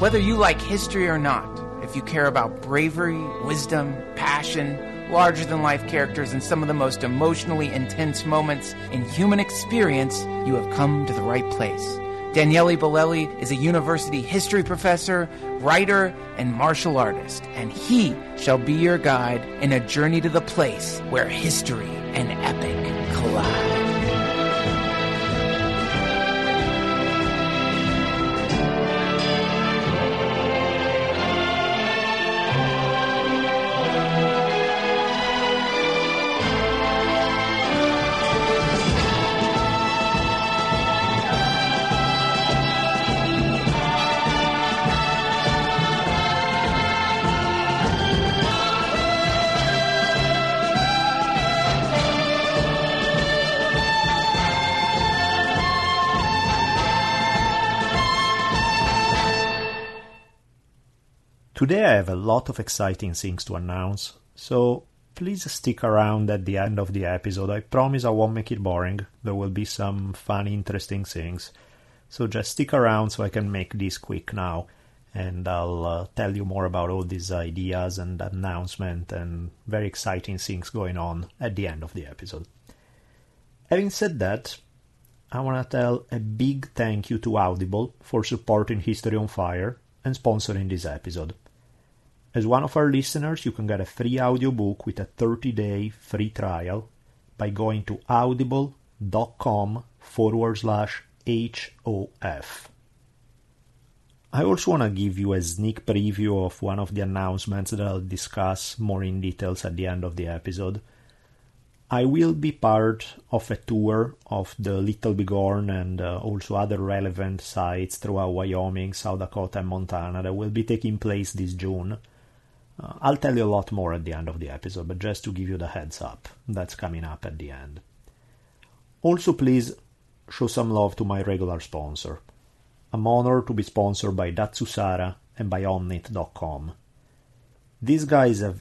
Whether you like history or not, if you care about bravery, wisdom, passion, larger than life characters, and some of the most emotionally intense moments in human experience, you have come to the right place. Daniele Bolelli is a university history professor, writer, and martial artist, and he shall be your guide in a journey to the place where history and epic collide. Today I have a lot of exciting things to announce, so please stick around at the end of the episode. I promise I won't make it boring. There will be some fun, interesting things. So just stick around so I can make this quick now, and I'll uh, tell you more about all these ideas and announcement and very exciting things going on at the end of the episode. Having said that, I want to tell a big thank you to Audible for supporting History on Fire and sponsoring this episode. As one of our listeners, you can get a free audiobook with a 30-day free trial by going to audible.com forward slash HOF. I also want to give you a sneak preview of one of the announcements that I'll discuss more in details at the end of the episode. I will be part of a tour of the Little Bighorn and uh, also other relevant sites throughout Wyoming, South Dakota, and Montana that will be taking place this June. Uh, I'll tell you a lot more at the end of the episode, but just to give you the heads up, that's coming up at the end. Also, please show some love to my regular sponsor. I'm honored to be sponsored by Datsusara and by Onnit.com. These guys have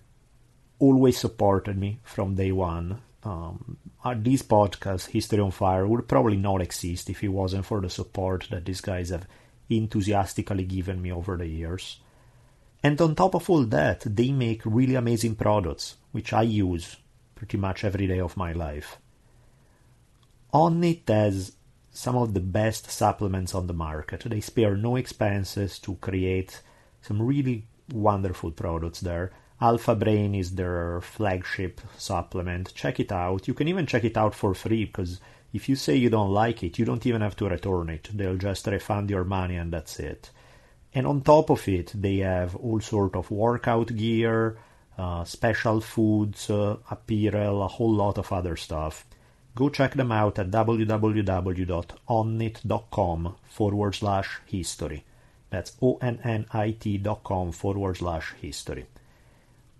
always supported me from day one. Um, uh, this podcast, History on Fire, would probably not exist if it wasn't for the support that these guys have enthusiastically given me over the years. And on top of all that, they make really amazing products, which I use pretty much every day of my life. Onnit has some of the best supplements on the market. They spare no expenses to create some really wonderful products there. Alpha Brain is their flagship supplement. Check it out. You can even check it out for free because if you say you don't like it, you don't even have to return it. They'll just refund your money and that's it. And on top of it, they have all sort of workout gear, uh, special foods, uh, apparel, a whole lot of other stuff. Go check them out at www.onnit.com forward slash history. That's O-N-N-I-T dot com forward slash history.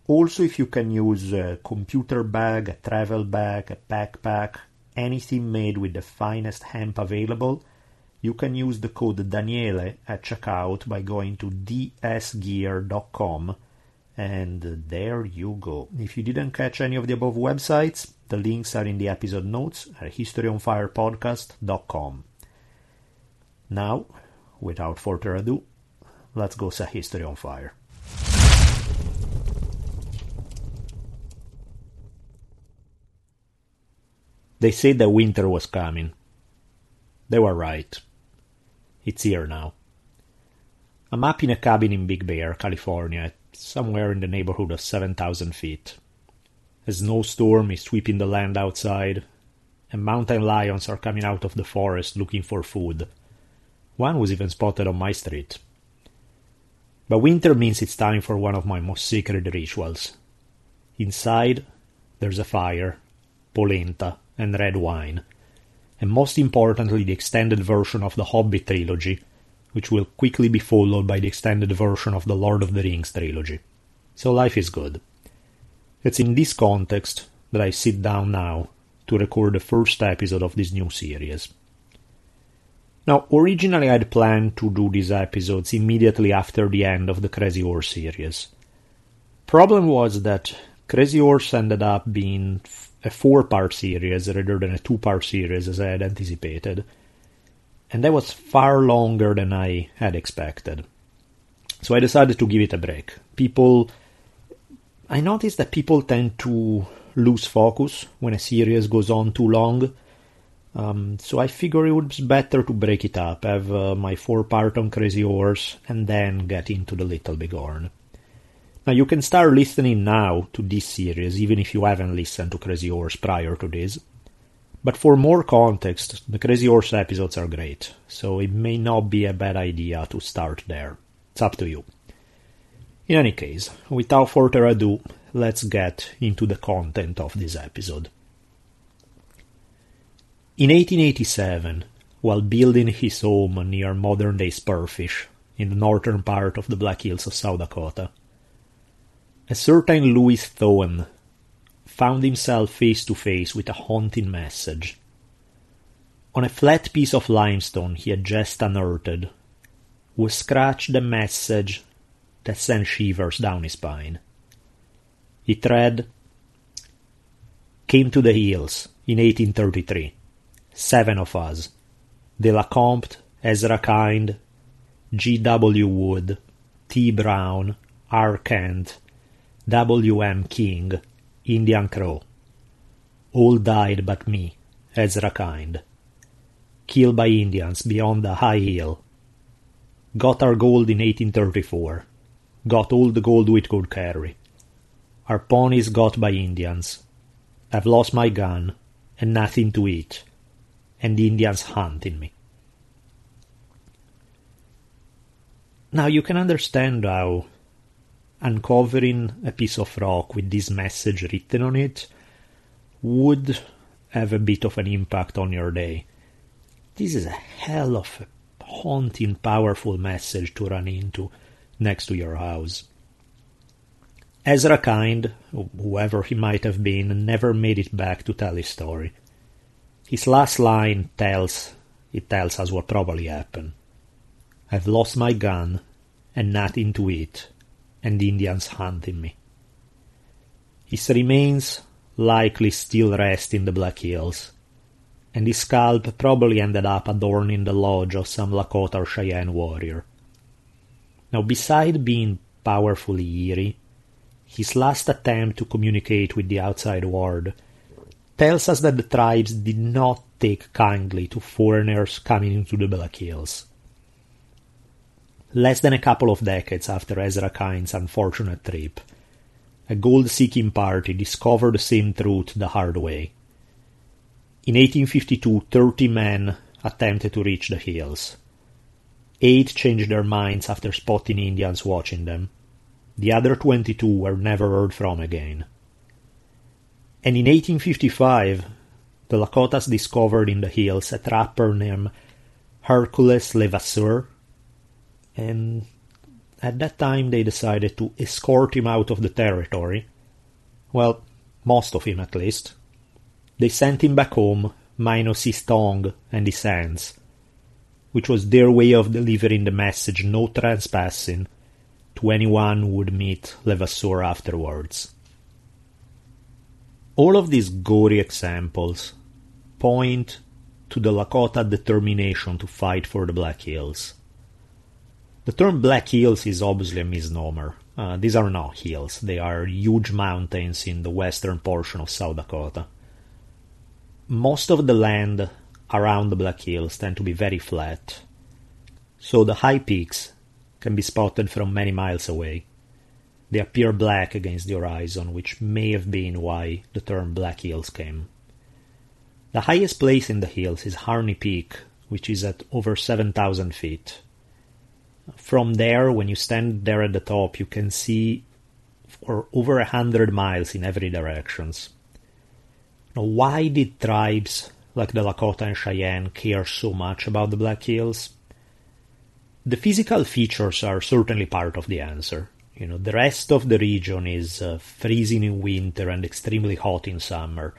Also, if you can use a computer bag, a travel bag, a backpack, anything made with the finest hemp available, you can use the code Daniele at checkout by going to dsgear.com and there you go. If you didn't catch any of the above websites, the links are in the episode notes at historyonfirepodcast.com. Now, without further ado, let's go set history on fire. They said that winter was coming. They were right. It's here now. I'm up in a cabin in Big Bear, California, somewhere in the neighborhood of 7,000 feet. A snowstorm is sweeping the land outside, and mountain lions are coming out of the forest looking for food. One was even spotted on my street. But winter means it's time for one of my most sacred rituals. Inside, there's a fire, polenta, and red wine and most importantly the extended version of the Hobbit trilogy, which will quickly be followed by the extended version of the Lord of the Rings trilogy. So life is good. It's in this context that I sit down now to record the first episode of this new series. Now, originally I'd planned to do these episodes immediately after the end of the Crazy Horse series. Problem was that Crazy Horse ended up being a four part series rather than a two part series as I had anticipated. And that was far longer than I had expected. So I decided to give it a break. People, I noticed that people tend to lose focus when a series goes on too long. Um, so I figure it would be better to break it up, have uh, my four part on Crazy Horse, and then get into the Little Big Horn. Now you can start listening now to this series, even if you haven't listened to Crazy Horse prior to this. But for more context, the Crazy Horse episodes are great, so it may not be a bad idea to start there. It's up to you. In any case, without further ado, let's get into the content of this episode. In 1887, while building his home near modern day Spearfish, in the northern part of the Black Hills of South Dakota, a certain Louis Thoen found himself face to face with a haunting message. On a flat piece of limestone he had just unearthed was scratched a message that sent shivers down his spine. It read, Came to the hills in 1833. Seven of us. De la Comte, Ezra Kind, G. W. Wood, T. Brown, R. Kent, W. M. King, Indian Crow. All died but me, Ezra Kind. Killed by Indians beyond the high hill. Got our gold in 1834. Got all the gold we could carry. Our ponies got by Indians. I've lost my gun and nothing to eat, and the Indians hunting me. Now you can understand how uncovering a piece of rock with this message written on it would have a bit of an impact on your day. This is a hell of a haunting, powerful message to run into next to your house. Ezra Kind, whoever he might have been, never made it back to tell his story. His last line tells it tells us what probably happened. I've lost my gun and nothing to eat, and Indians hunting me. His remains likely still rest in the Black Hills, and his scalp probably ended up adorning the lodge of some Lakota or Cheyenne warrior. Now, beside being powerfully eerie, his last attempt to communicate with the outside world, tells us that the tribes did not take kindly to foreigners coming into the Black Hills. Less than a couple of decades after Ezra Kind's unfortunate trip, a gold seeking party discovered the same truth the hard way. In 1852, 30 men attempted to reach the hills. Eight changed their minds after spotting Indians watching them, the other 22 were never heard from again. And in 1855, the Lakotas discovered in the hills a trapper named Hercules Levasseur, and at that time they decided to escort him out of the territory. Well, most of him at least. They sent him back home, minus his tongue and his hands, which was their way of delivering the message no trespassing to anyone who would meet Levasseur afterwards. All of these gory examples point to the Lakota determination to fight for the Black Hills. The term Black Hills is obviously a misnomer. Uh, these are not hills, they are huge mountains in the western portion of South Dakota. Most of the land around the Black Hills tend to be very flat, so the high peaks can be spotted from many miles away. They appear black against the horizon, which may have been why the term Black Hills came. The highest place in the hills is Harney Peak, which is at over 7,000 feet. From there, when you stand there at the top, you can see for over a hundred miles in every directions. Now, why did tribes like the Lakota and Cheyenne care so much about the Black Hills? The physical features are certainly part of the answer. You know, the rest of the region is uh, freezing in winter and extremely hot in summer.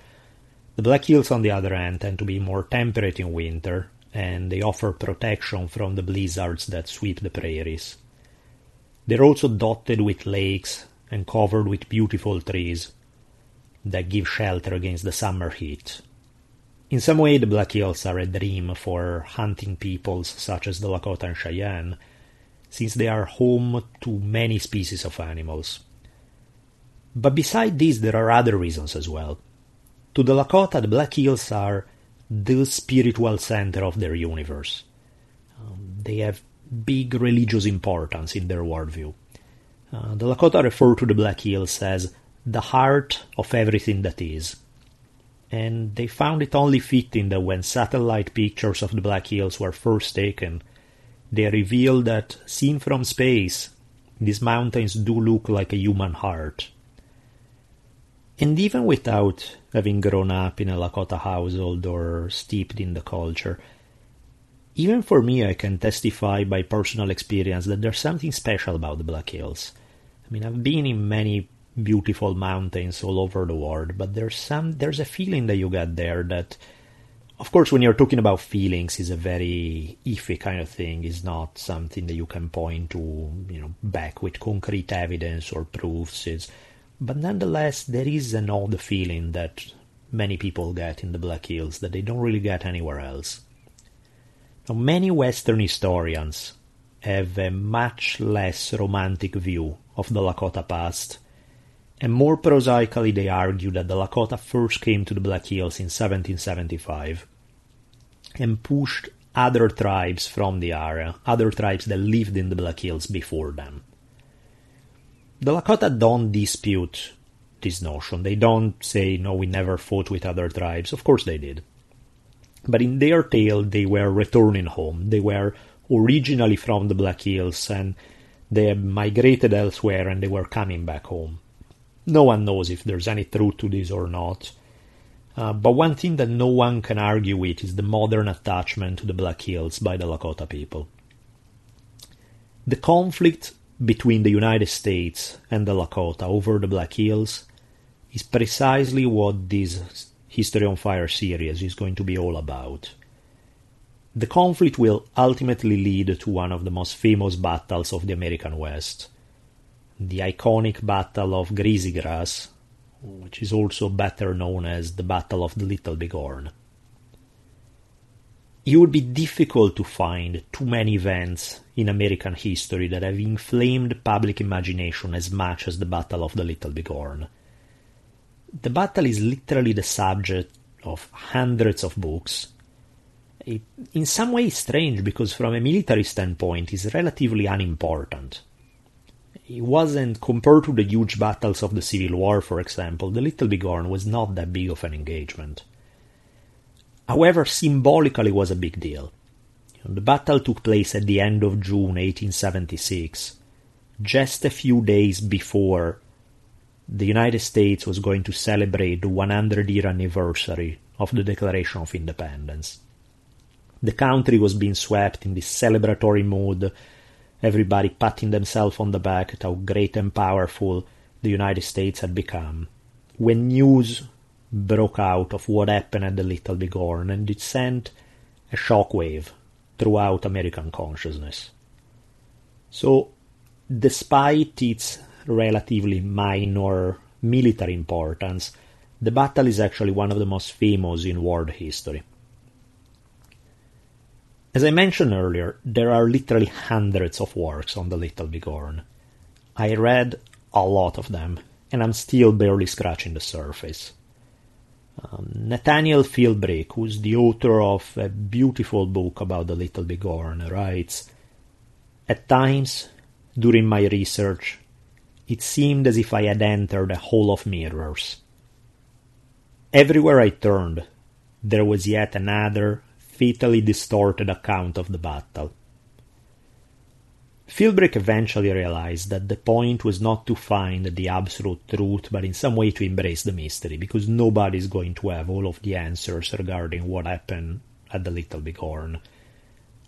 The Black Hills, on the other hand, tend to be more temperate in winter, and they offer protection from the blizzards that sweep the prairies. They're also dotted with lakes and covered with beautiful trees that give shelter against the summer heat. In some way, the Black Hills are a dream for hunting peoples such as the Lakota and Cheyenne, since they are home to many species of animals. But beside this, there are other reasons as well. To the Lakota, the Black Hills are the spiritual center of their universe. Um, they have big religious importance in their worldview. Uh, the Lakota refer to the Black Hills as the heart of everything that is. And they found it only fitting that when satellite pictures of the Black Hills were first taken, they revealed that, seen from space, these mountains do look like a human heart. And even without having grown up in a Lakota household or steeped in the culture, even for me, I can testify by personal experience that there's something special about the Black Hills. I mean, I've been in many beautiful mountains all over the world, but there's some there's a feeling that you get there that of course when you're talking about feelings is a very iffy kind of thing, is not something that you can point to, you know, back with concrete evidence or proofs. It's, but nonetheless there is an odd feeling that many people get in the Black Hills that they don't really get anywhere else. Now, many Western historians have a much less romantic view of the Lakota past and more prosaically they argue that the Lakota first came to the Black Hills in 1775 and pushed other tribes from the area, other tribes that lived in the Black Hills before them. The Lakota don't dispute this notion. They don't say, no, we never fought with other tribes. Of course they did. But in their tale, they were returning home. They were originally from the Black Hills and they migrated elsewhere and they were coming back home. No one knows if there's any truth to this or not. Uh, but one thing that no one can argue with is the modern attachment to the Black Hills by the Lakota people. The conflict between the United States and the Lakota over the Black Hills is precisely what this History on Fire series is going to be all about. The conflict will ultimately lead to one of the most famous battles of the American West, the iconic Battle of Greasy Grass, which is also better known as the Battle of the Little Bighorn. It would be difficult to find too many events in American history that have inflamed public imagination as much as the Battle of the Little Bighorn. The battle is literally the subject of hundreds of books. It, in some ways strange because from a military standpoint is relatively unimportant it wasn't compared to the huge battles of the Civil War, for example, the Little Bighorn was not that big of an engagement. However, symbolically was a big deal. The battle took place at the end of June 1876, just a few days before the United States was going to celebrate the 100 year anniversary of the Declaration of Independence. The country was being swept in this celebratory mood everybody patting themselves on the back at how great and powerful the United States had become. When news broke out of what happened at the Little Bighorn, and it sent a shockwave throughout American consciousness. So, despite its relatively minor military importance, the battle is actually one of the most famous in world history. As I mentioned earlier, there are literally hundreds of works on the Little Bighorn. I read a lot of them, and I'm still barely scratching the surface. Um, Nathaniel Philbrick, who's the author of a beautiful book about the Little Bighorn, writes At times, during my research, it seemed as if I had entered a hall of mirrors. Everywhere I turned, there was yet another fatally distorted account of the battle. Philbrick eventually realized that the point was not to find the absolute truth, but in some way to embrace the mystery, because nobody is going to have all of the answers regarding what happened at the Little Bighorn.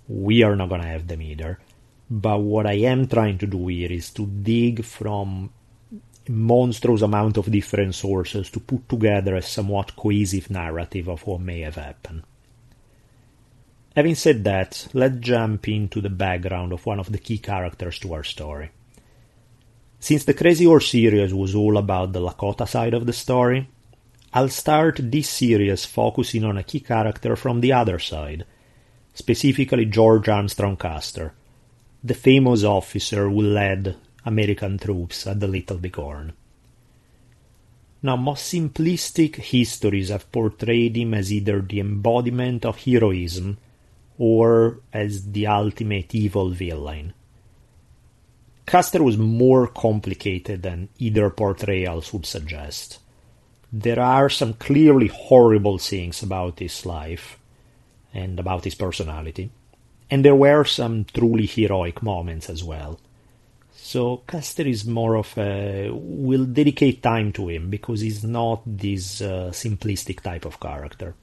We are not going to have them either. But what I am trying to do here is to dig from a monstrous amount of different sources to put together a somewhat cohesive narrative of what may have happened. Having said that, let's jump into the background of one of the key characters to our story. Since the Crazy Horse series was all about the Lakota side of the story, I'll start this series focusing on a key character from the other side, specifically George Armstrong Custer, the famous officer who led American troops at the Little Bighorn. Now, most simplistic histories have portrayed him as either the embodiment of heroism or as the ultimate evil villain. Custer was more complicated than either portrayals would suggest. There are some clearly horrible things about his life and about his personality, and there were some truly heroic moments as well. So Custer is more of a We'll dedicate time to him because he's not this uh, simplistic type of character.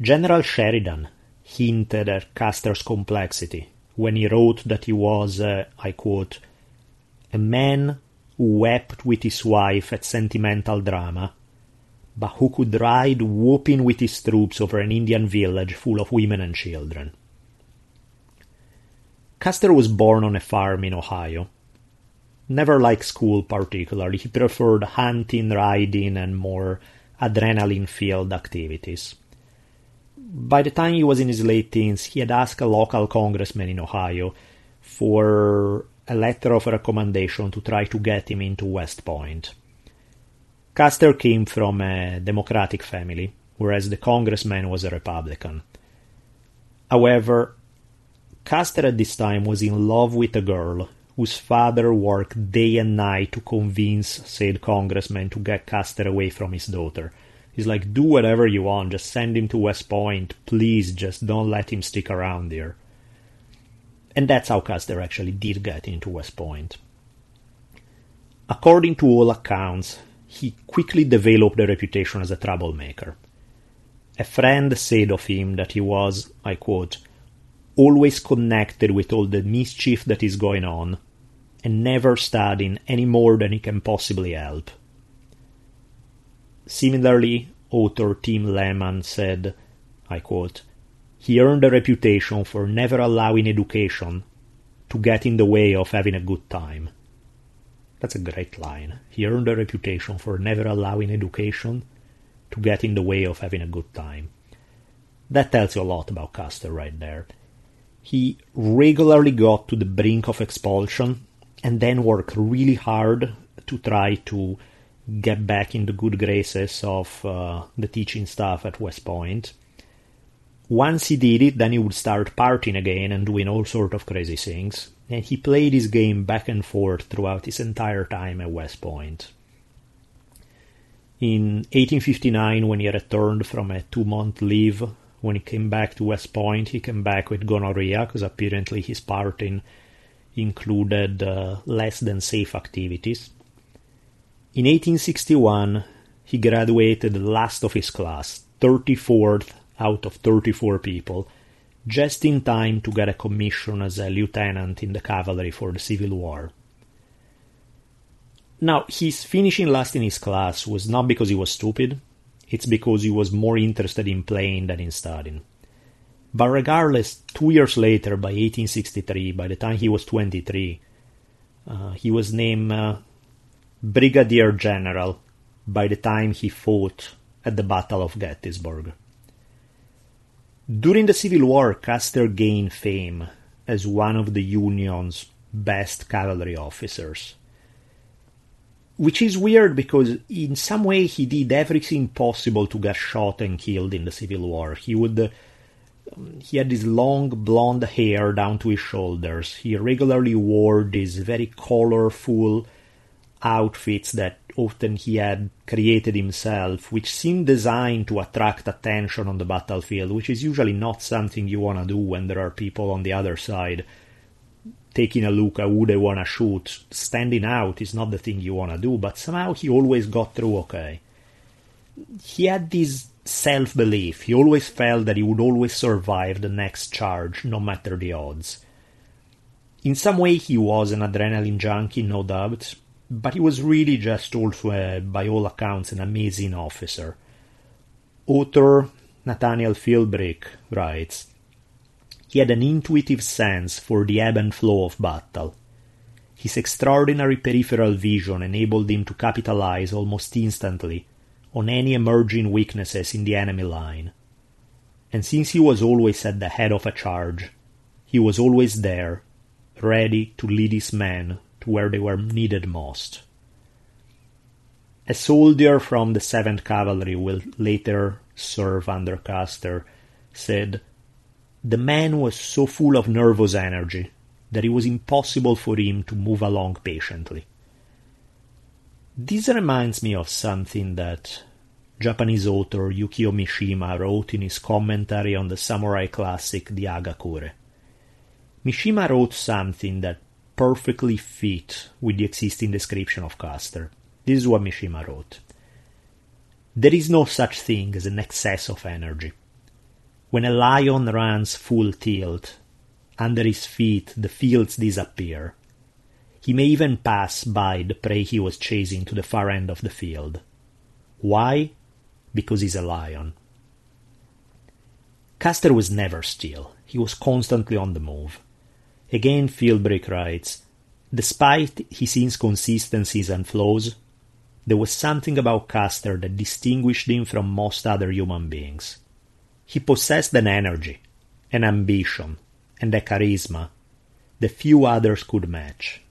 General Sheridan hinted at Custer's complexity when he wrote that he was, uh, I quote, a man who wept with his wife at sentimental drama, but who could ride whooping with his troops over an Indian village full of women and children. Custer was born on a farm in Ohio. Never liked school particularly, he preferred hunting, riding, and more adrenaline filled activities. By the time he was in his late teens, he had asked a local congressman in Ohio for a letter of recommendation to try to get him into West Point. Custer came from a Democratic family, whereas the congressman was a Republican. However, Custer at this time was in love with a girl whose father worked day and night to convince said congressman to get Custer away from his daughter. He's like, do whatever you want, just send him to West Point, please, just don't let him stick around there. And that's how Custer actually did get into West Point. According to all accounts, he quickly developed a reputation as a troublemaker. A friend said of him that he was, I quote, always connected with all the mischief that is going on, and never studying any more than he can possibly help. Similarly, author Tim Lehman said, I quote, he earned a reputation for never allowing education to get in the way of having a good time. That's a great line. He earned a reputation for never allowing education to get in the way of having a good time. That tells you a lot about Custer right there. He regularly got to the brink of expulsion and then worked really hard to try to get back in the good graces of uh, the teaching staff at West Point. Once he did it, then he would start partying again and doing all sort of crazy things. And he played his game back and forth throughout his entire time at West Point. In 1859, when he returned from a two-month leave when he came back to West Point, he came back with gonorrhea because apparently his partying included uh, less than safe activities. In 1861, he graduated last of his class, 34th out of 34 people, just in time to get a commission as a lieutenant in the cavalry for the Civil War. Now, his finishing last in his class was not because he was stupid, it's because he was more interested in playing than in studying. But regardless, two years later, by 1863, by the time he was 23, uh, he was named uh, Brigadier General by the time he fought at the Battle of Gettysburg. During the Civil War, Custer gained fame as one of the Union's best cavalry officers which is weird because in some way he did everything possible to get shot and killed in the Civil War. He would. He had this long blonde hair down to his shoulders. He regularly wore these very colorful outfits that often he had created himself, which seemed designed to attract attention on the battlefield, which is usually not something you want to do when there are people on the other side taking a look at who they want to shoot, standing out is not the thing you want to do, but somehow he always got through okay. He had this self belief. He always felt that he would always survive the next charge, no matter the odds. In some way, he was an adrenaline junkie, no doubt, but he was really just also, a, by all accounts, an amazing officer. Author Nathaniel Philbrick writes he had an intuitive sense for the ebb and flow of battle. His extraordinary peripheral vision enabled him to capitalize almost instantly on any emerging weaknesses in the enemy line. And since he was always at the head of a charge, he was always there, ready to lead his men where they were needed most. A soldier from the 7th Cavalry will later serve under Custer said, The man was so full of nervous energy that it was impossible for him to move along patiently. This reminds me of something that Japanese author Yukio Mishima wrote in his commentary on the samurai classic The Hagakure. Mishima wrote something that perfectly fit with the existing description of Custer. This is what Mishima wrote. There is no such thing as an excess of energy. When a lion runs full tilt, under his feet the fields disappear. He may even pass by the prey he was chasing to the far end of the field. Why? Because he's a lion. Custer was never still. He was constantly on the move. Again, Philbrick writes, Despite his inconsistencies and flaws, there was something about Custer that distinguished him from most other human beings. He possessed an energy, an ambition, and a charisma that few others could match.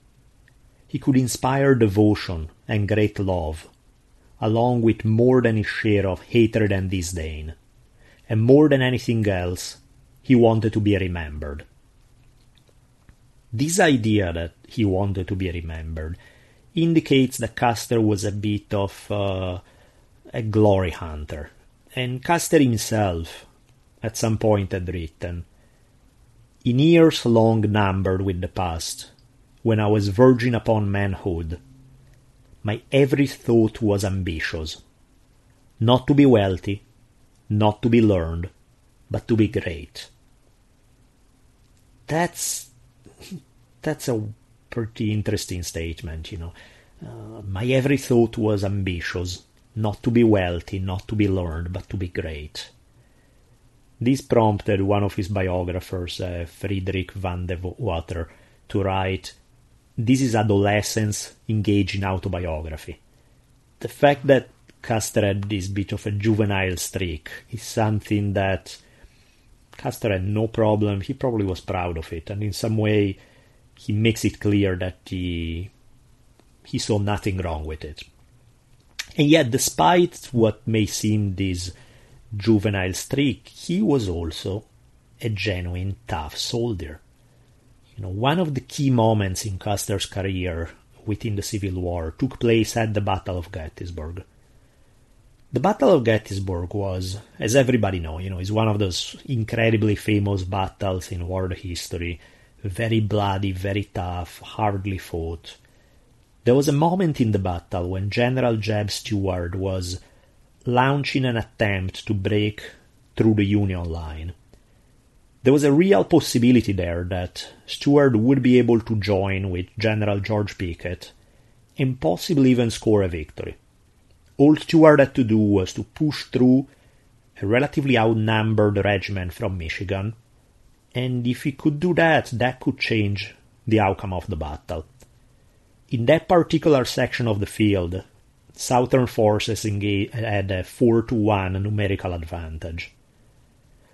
He could inspire devotion and great love, along with more than his share of hatred and disdain. And more than anything else, he wanted to be remembered. This idea that he wanted to be remembered indicates that Custer was a bit of uh, a glory hunter. And Custer himself, at some point, had written, In years long numbered with the past, when I was verging upon manhood, my every thought was ambitious. Not to be wealthy, not to be learned, but to be great. That's that's a pretty interesting statement, you know. Uh, my every thought was ambitious, not to be wealthy, not to be learned, but to be great. This prompted one of his biographers, uh, Friedrich van de Water, to write, This is adolescence engaged in autobiography. The fact that Custer had this bit of a juvenile streak is something that Custer had no problem, he probably was proud of it, and in some way he makes it clear that he he saw nothing wrong with it. And yet, despite what may seem this juvenile streak, he was also a genuine tough soldier. You know, one of the key moments in Custer's career within the Civil War took place at the Battle of Gettysburg. The Battle of Gettysburg was, as everybody knows, you know, is one of those incredibly famous battles in world history very bloody, very tough, hardly fought. There was a moment in the battle when General Jeb Stuart was launching an attempt to break through the Union line. There was a real possibility there that Stuart would be able to join with General George Pickett and possibly even score a victory. All Stuart had to do was to push through a relatively outnumbered regiment from Michigan and if he could do that, that could change the outcome of the battle. In that particular section of the field, Southern forces had a 4 to 1 numerical advantage.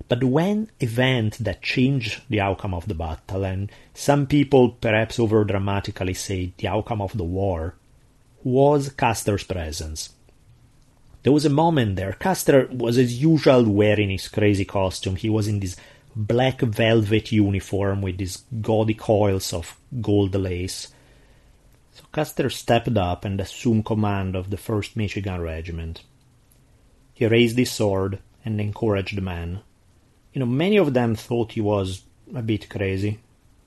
But one event that changed the outcome of the battle, and some people perhaps over dramatically say the outcome of the war, was Custer's presence. There was a moment there. Custer was as usual wearing his crazy costume. He was in this black velvet uniform with these gaudy coils of gold lace. So Custer stepped up and assumed command of the 1st Michigan Regiment. He raised his sword and encouraged the men. You know, many of them thought he was a bit crazy,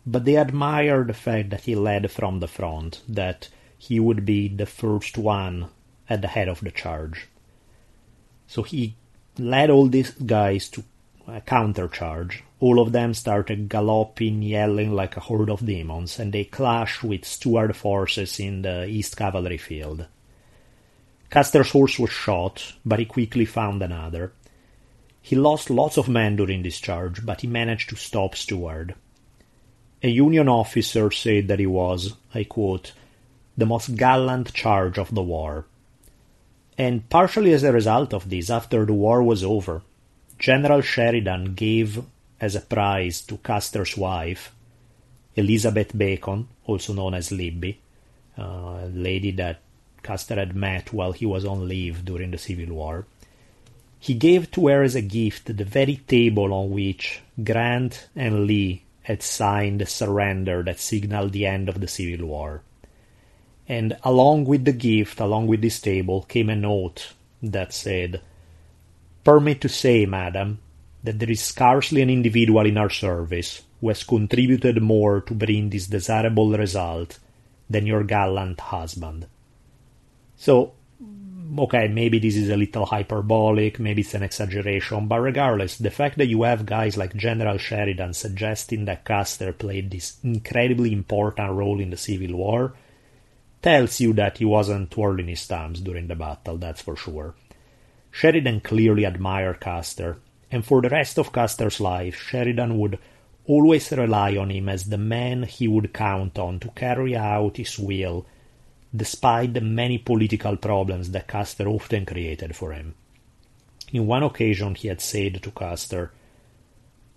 but they admired the fact that he led from the front, that he would be the first one at the head of the charge. So he led all these guys to a countercharge. All of them started galloping, yelling like a horde of demons, and they clashed with Stuart forces in the East Cavalry Field. Custer's horse was shot, but he quickly found another. He lost lots of men during this charge, but he managed to stop Stuart. A Union officer said that it was, I quote, the most gallant charge of the war. And partially as a result of this, after the war was over, General Sheridan gave as a prize to Custer's wife, Elizabeth Bacon, also known as Libby, uh, a lady that Custer had met while he was on leave during the Civil War. He gave to her as a gift the very table on which Grant and Lee had signed the surrender that signaled the end of the Civil War. And along with the gift, along with this table, came a note that said, Permit to say, madam, that there is scarcely an individual in our service who has contributed more to bring this desirable result than your gallant husband. So, okay, maybe this is a little hyperbolic, maybe it's an exaggeration, but regardless, the fact that you have guys like General Sheridan suggesting that Custer played this incredibly important role in the Civil War tells you that he wasn't twirling his thumbs during the battle, that's for sure. Sheridan clearly admired Custer, and for the rest of Custer's life, Sheridan would always rely on him as the man he would count on to carry out his will, despite the many political problems that Custer often created for him. In one occasion, he had said to Custer,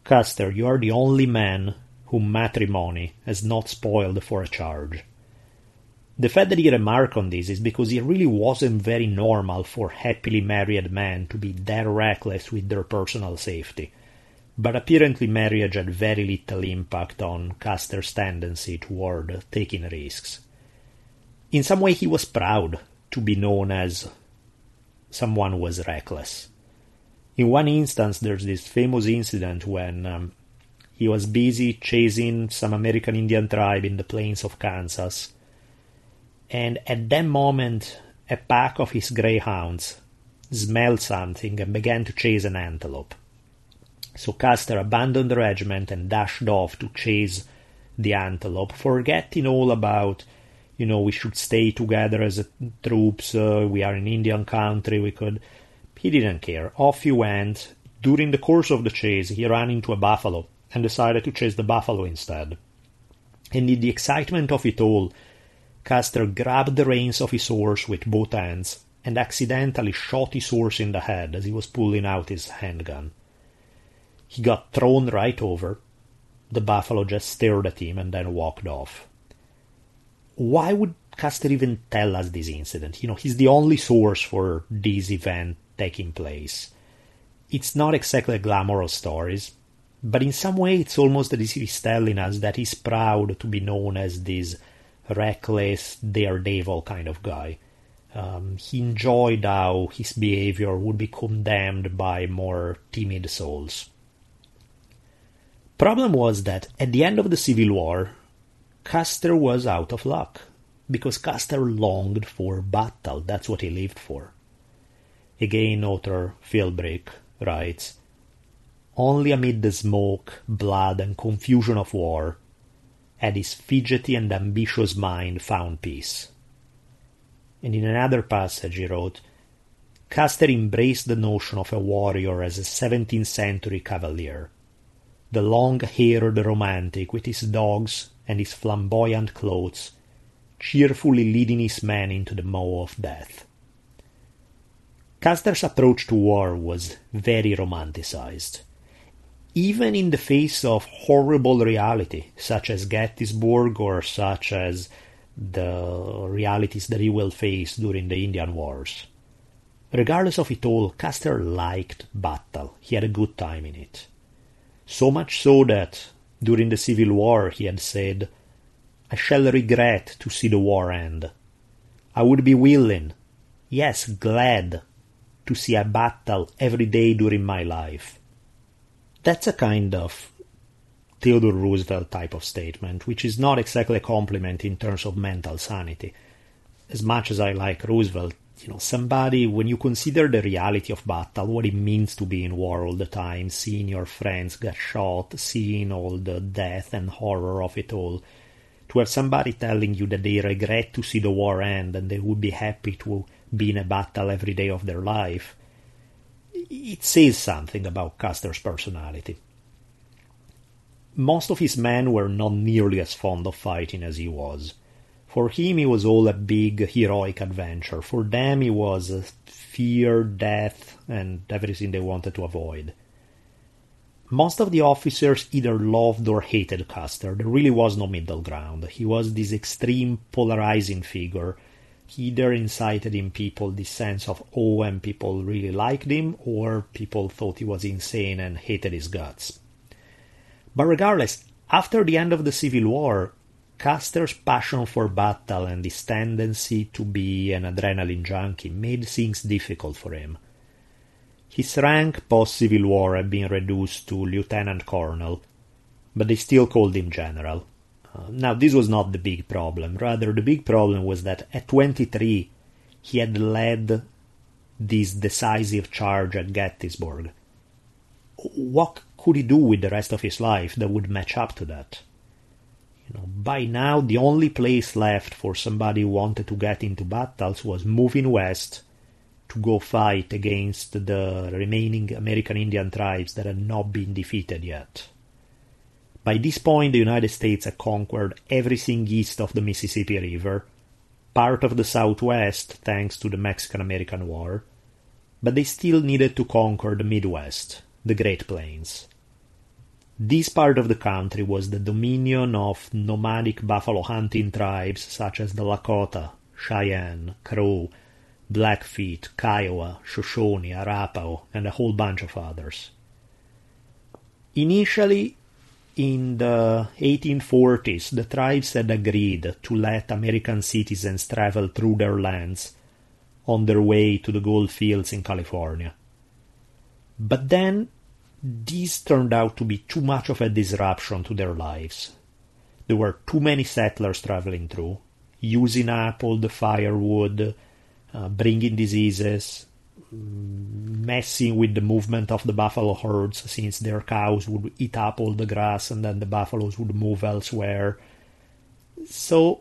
Custer, you are the only man whom matrimony has not spoiled for a charge. The fact that he remarked on this is because it really wasn't very normal for happily married men to be that reckless with their personal safety. But apparently marriage had very little impact on Custer's tendency toward taking risks. In some way he was proud to be known as someone who was reckless. In one instance, there's this famous incident when um, he was busy chasing some American Indian tribe in the plains of Kansas and at that moment a pack of his greyhounds smelled something and began to chase an antelope. So Custer abandoned the regiment and dashed off to chase the antelope, forgetting all about, you know, we should stay together as a troops, uh, we are in Indian country, we could. He didn't care. Off he went. During the course of the chase, he ran into a buffalo and decided to chase the buffalo instead. And in the excitement of it all, Custer grabbed the reins of his horse with both hands and accidentally shot his horse in the head as he was pulling out his handgun. He got thrown right over. The buffalo just stared at him and then walked off. Why would Custer even tell us this incident? You know, he's the only source for this event taking place. It's not exactly a glamorous story, but in some way it's almost as if he's telling us that he's proud to be known as this reckless, daredevil kind of guy. Um, he enjoyed how his behavior would be condemned by more timid souls. Problem was that at the end of the Civil War, Custer was out of luck, because Custer longed for battle, that's what he lived for. Again, author Philbrick writes, Only amid the smoke, blood, and confusion of war had his fidgety and ambitious mind found peace. And in another passage he wrote, Custer embraced the notion of a warrior as a seventeenth century cavalier, the long-haired romantic with his dogs and his flamboyant clothes, cheerfully leading his men into the maw of death. Custer's approach to war was very romanticized even in the face of horrible reality, such as Gettysburg or such as the realities that he will face during the Indian Wars. Regardless of it all, Custer liked battle. He had a good time in it. So much so that during the Civil War he had said, I shall regret to see the war end. I would be willing, yes, glad, to see a battle every day during my life that's a kind of Theodore Roosevelt type of statement, which is not exactly a compliment in terms of mental sanity. As much as I like Roosevelt, you know, somebody, when you consider the reality of battle, what it means to be in war all the time, seeing your friends get shot, seeing all the death and horror of it all, to have somebody telling you that they regret to see the war end and they would be happy to be in a battle every day of their life, it says something about Custer's personality. Most of his men were not nearly as fond of fighting as he was. For him, it was all a big heroic adventure. For them, it was fear, death, and everything they wanted to avoid. most of the officers either loved or hated Custer. There really was no middle ground. He was this extreme polarizing figure. He either incited in people this sense of awe and people really liked him, or people thought he was insane and hated his guts. But regardless, after the end of the Civil War, Custer's passion for battle and his tendency to be an adrenaline junkie made things difficult for him. His rank post Civil War had been reduced to lieutenant colonel, but they still called him general. Uh, now, this was not the big problem. Rather, the big problem was that at 23, he had led this decisive charge at Gettysburg. What could he do with the rest of his life that would match up to that? You know, by now, the only place left for somebody who wanted to get into battles was moving west to go fight against the remaining American Indian tribes that had not been defeated yet. By this point, the United States had conquered everything east of the Mississippi River, part of the Southwest thanks to the Mexican American War, but they still needed to conquer the Midwest, the Great Plains. This part of the country was the dominion of nomadic buffalo hunting tribes such as the Lakota, Cheyenne, Crow, Blackfeet, Kiowa, Shoshone, Arapaho, and a whole bunch of others. Initially, in the 1840s, the tribes had agreed to let American citizens travel through their lands on their way to the gold fields in California. But then, this turned out to be too much of a disruption to their lives. There were too many settlers traveling through, using up all the firewood, uh, bringing diseases, messing with the movement of the buffalo herds since their cows would eat up all the grass and then the buffaloes would move elsewhere. So,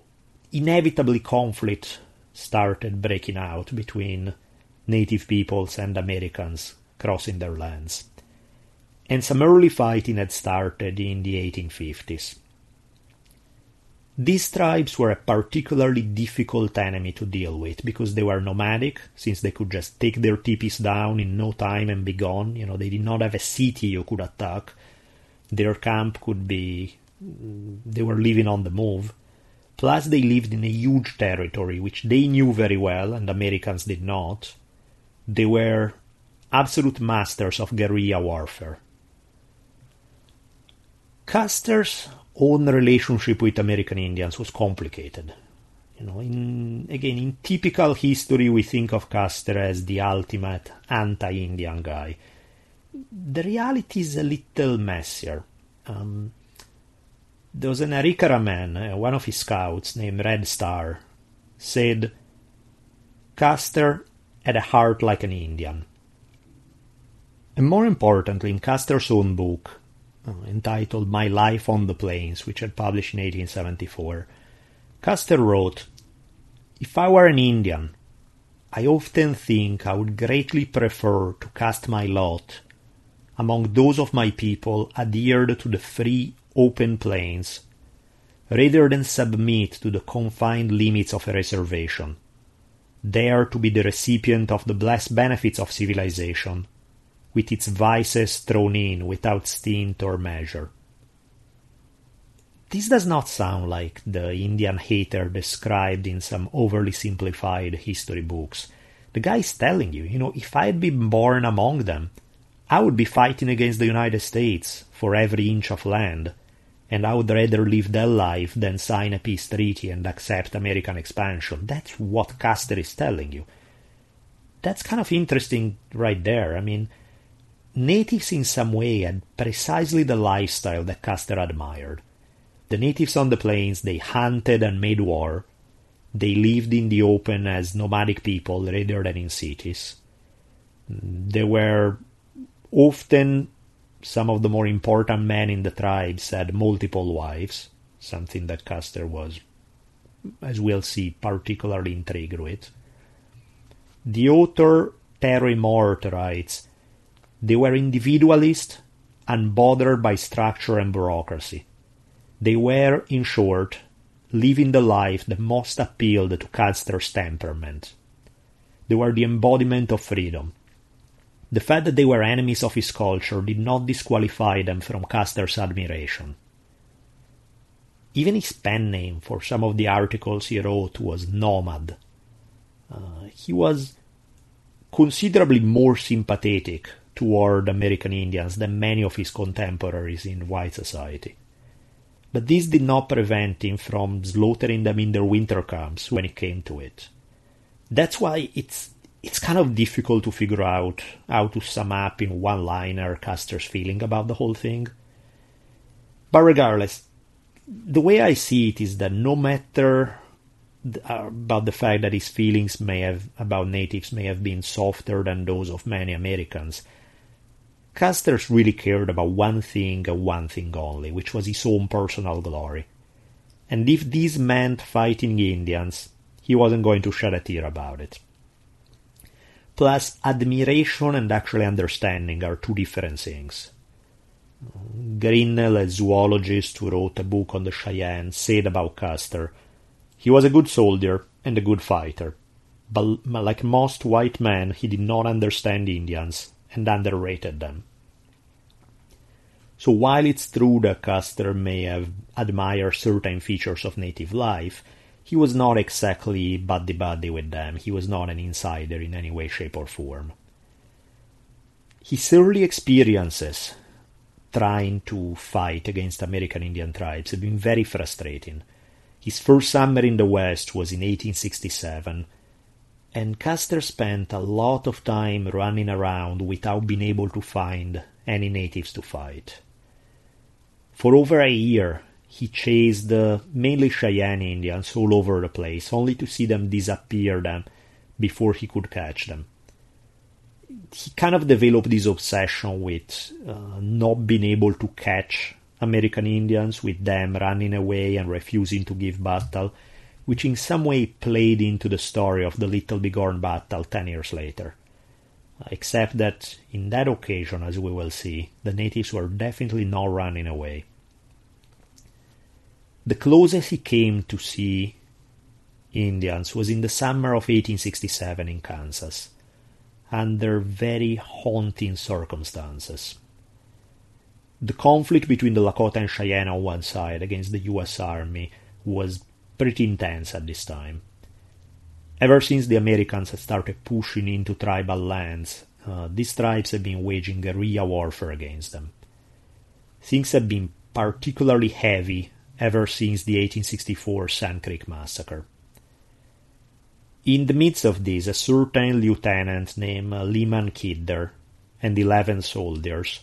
inevitably, conflict started breaking out between native peoples and Americans crossing their lands. And some early fighting had started in the 1850s. These tribes were a particularly difficult enemy to deal with because they were nomadic, since they could just take their teepees down in no time and be gone. You know, they did not have a city you could attack. Their camp could be. They were living on the move. Plus, they lived in a huge territory which they knew very well and Americans did not. They were absolute masters of guerrilla warfare. Custer's own relationship with American Indians was complicated. You know, in, again, in typical history, we think of Custer as the ultimate anti-Indian guy. The reality is a little messier. Um, there was an Arikara man, uh, one of his scouts named Red Star, said Custer had a heart like an Indian. And more importantly, in Custer's own book, Uh, entitled My Life on the Plains, which had published in 1874, Custer wrote, If I were an Indian, I often think I would greatly prefer to cast my lot among those of my people adhered to the free, open plains, rather than submit to the confined limits of a reservation, there to be the recipient of the blessed benefits of civilization, with its vices thrown in without stint or measure. This does not sound like the Indian hater described in some overly simplified history books. The guy is telling you, you know, if I had been born among them, I would be fighting against the United States for every inch of land, and I would rather live their life than sign a peace treaty and accept American expansion. That's what Custer is telling you. That's kind of interesting right there. I mean, natives in some way had precisely the lifestyle that Custer admired. The natives on the plains, they hunted and made war. They lived in the open as nomadic people rather than in cities. There were often some of the more important men in the tribes had multiple wives, something that Custer was, as we'll see, particularly intrigued with. The author Terry Mort writes they were individualist, and bothered by structure and bureaucracy. They were, in short, living the life that most appealed to Custer's temperament. They were the embodiment of freedom. The fact that they were enemies of his culture did not disqualify them from Custer's admiration. Even his pen name for some of the articles he wrote was Nomad. Uh, he was considerably more sympathetic toward American Indians than many of his contemporaries in white society. But this did not prevent him from slaughtering them in their winter camps when it came to it. That's why it's it's kind of difficult to figure out how to sum up in one liner Custer's feeling about the whole thing. But regardless, the way I see it is that no matter uh, about the fact that his feelings may have about natives may have been softer than those of many Americans, Custer's really cared about one thing and one thing only, which was his own personal glory. And if this meant fighting Indians, he wasn't going to shed a tear about it. Plus, admiration and actually understanding are two different things. Grinnell, a zoologist who wrote a book on the Cheyenne, said about Custer, he was a good soldier and a good fighter, but like most white men, he did not understand Indians and underrated them. So while it's true that Custer may have admired certain features of native life, he was not exactly buddy buddy with them. He was not an insider in any way, shape, or form. His early experiences trying to fight against American Indian tribes have been very frustrating. His first summer in the West was in 1867, and Custer spent a lot of time running around without being able to find any natives to fight. For over a year, he chased mainly Cheyenne Indians all over the place, only to see them disappear them before he could catch them. He kind of developed this obsession with uh, not being able to catch American Indians, with them running away and refusing to give battle, which in some way played into the story of the Little Bighorn battle ten years later. Uh, except that in that occasion, as we will see, the natives were definitely not running away. The closest he came to see Indians was in the summer of 1867 in Kansas, under very haunting circumstances. The conflict between the Lakota and Cheyenne on one side against the U.S. Army was pretty intense at this time. Ever since the Americans had started pushing into tribal lands, uh, these tribes have been waging guerrilla warfare against them. Things have been particularly heavy ever since the 1864 Sand Creek Massacre. In the midst of this, a certain lieutenant named Lyman Kidder and eleven soldiers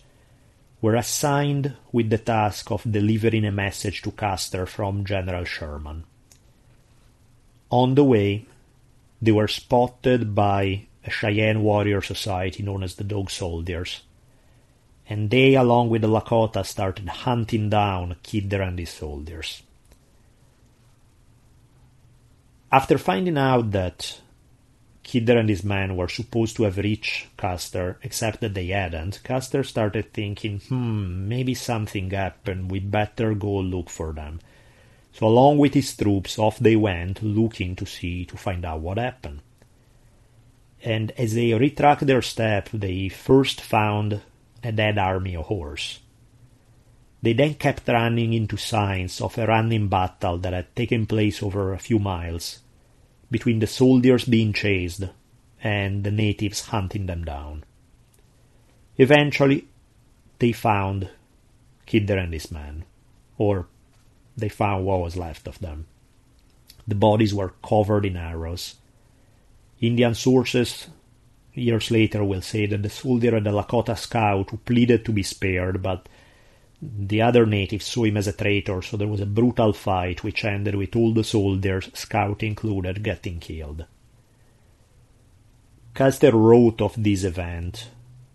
were assigned with the task of delivering a message to Custer from General Sherman. On the way, they were spotted by a Cheyenne warrior society known as the Dog Soldiers, and they, along with the Lakota, started hunting down Kidder and his soldiers. After finding out that Kidder and his men were supposed to have reached Custer, except that they hadn't, Custer started thinking, hmm, maybe something happened, we better go look for them. So along with his troops, off they went, looking to see, to find out what happened. And as they retracked their step, they first found a dead army of horse. They then kept running into signs of a running battle that had taken place over a few miles, between the soldiers being chased and the natives hunting them down. Eventually, they found Kidder and his men, or they found what was left of them. The bodies were covered in arrows. Indian sources years later will say that the soldier and the Lakota scout who pleaded to be spared, but the other natives saw him as a traitor, so there was a brutal fight which ended with all the soldiers, scout included, getting killed. Custer wrote of this event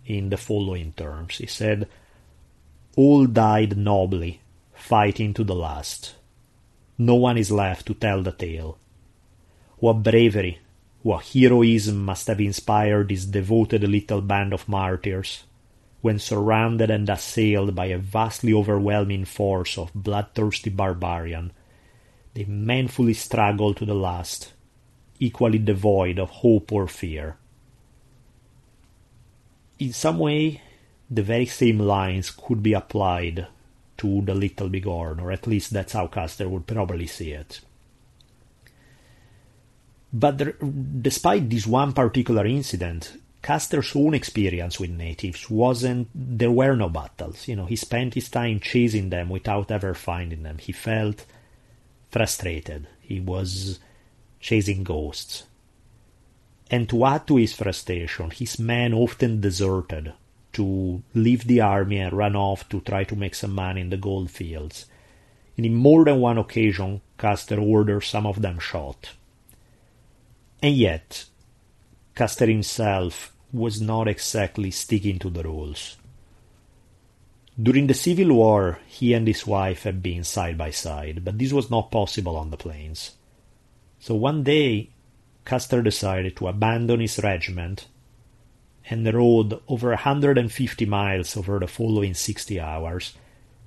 in the following terms. He said, All died nobly, fighting to the last. No one is left to tell the tale. What bravery, what heroism must have inspired this devoted little band of martyrs when surrounded and assailed by a vastly overwhelming force of bloodthirsty barbarian, they manfully struggled to the last, equally devoid of hope or fear. in some way, the very same lines could be applied to the Little Bighorn, or at least that's how Custer would probably see it. But there, despite this one particular incident, Custer's own experience with natives wasn't, there were no battles. You know, he spent his time chasing them without ever finding them. He felt frustrated. He was chasing ghosts. And to add to his frustration, his men often deserted to leave the army and run off to try to make some money in the gold fields. And in more than one occasion, Custer ordered some of them shot. And yet, Custer himself was not exactly sticking to the rules. During the Civil War, he and his wife had been side by side, but this was not possible on the plains. So one day, Custer decided to abandon his regiment and rode over 150 miles over the following 60 hours,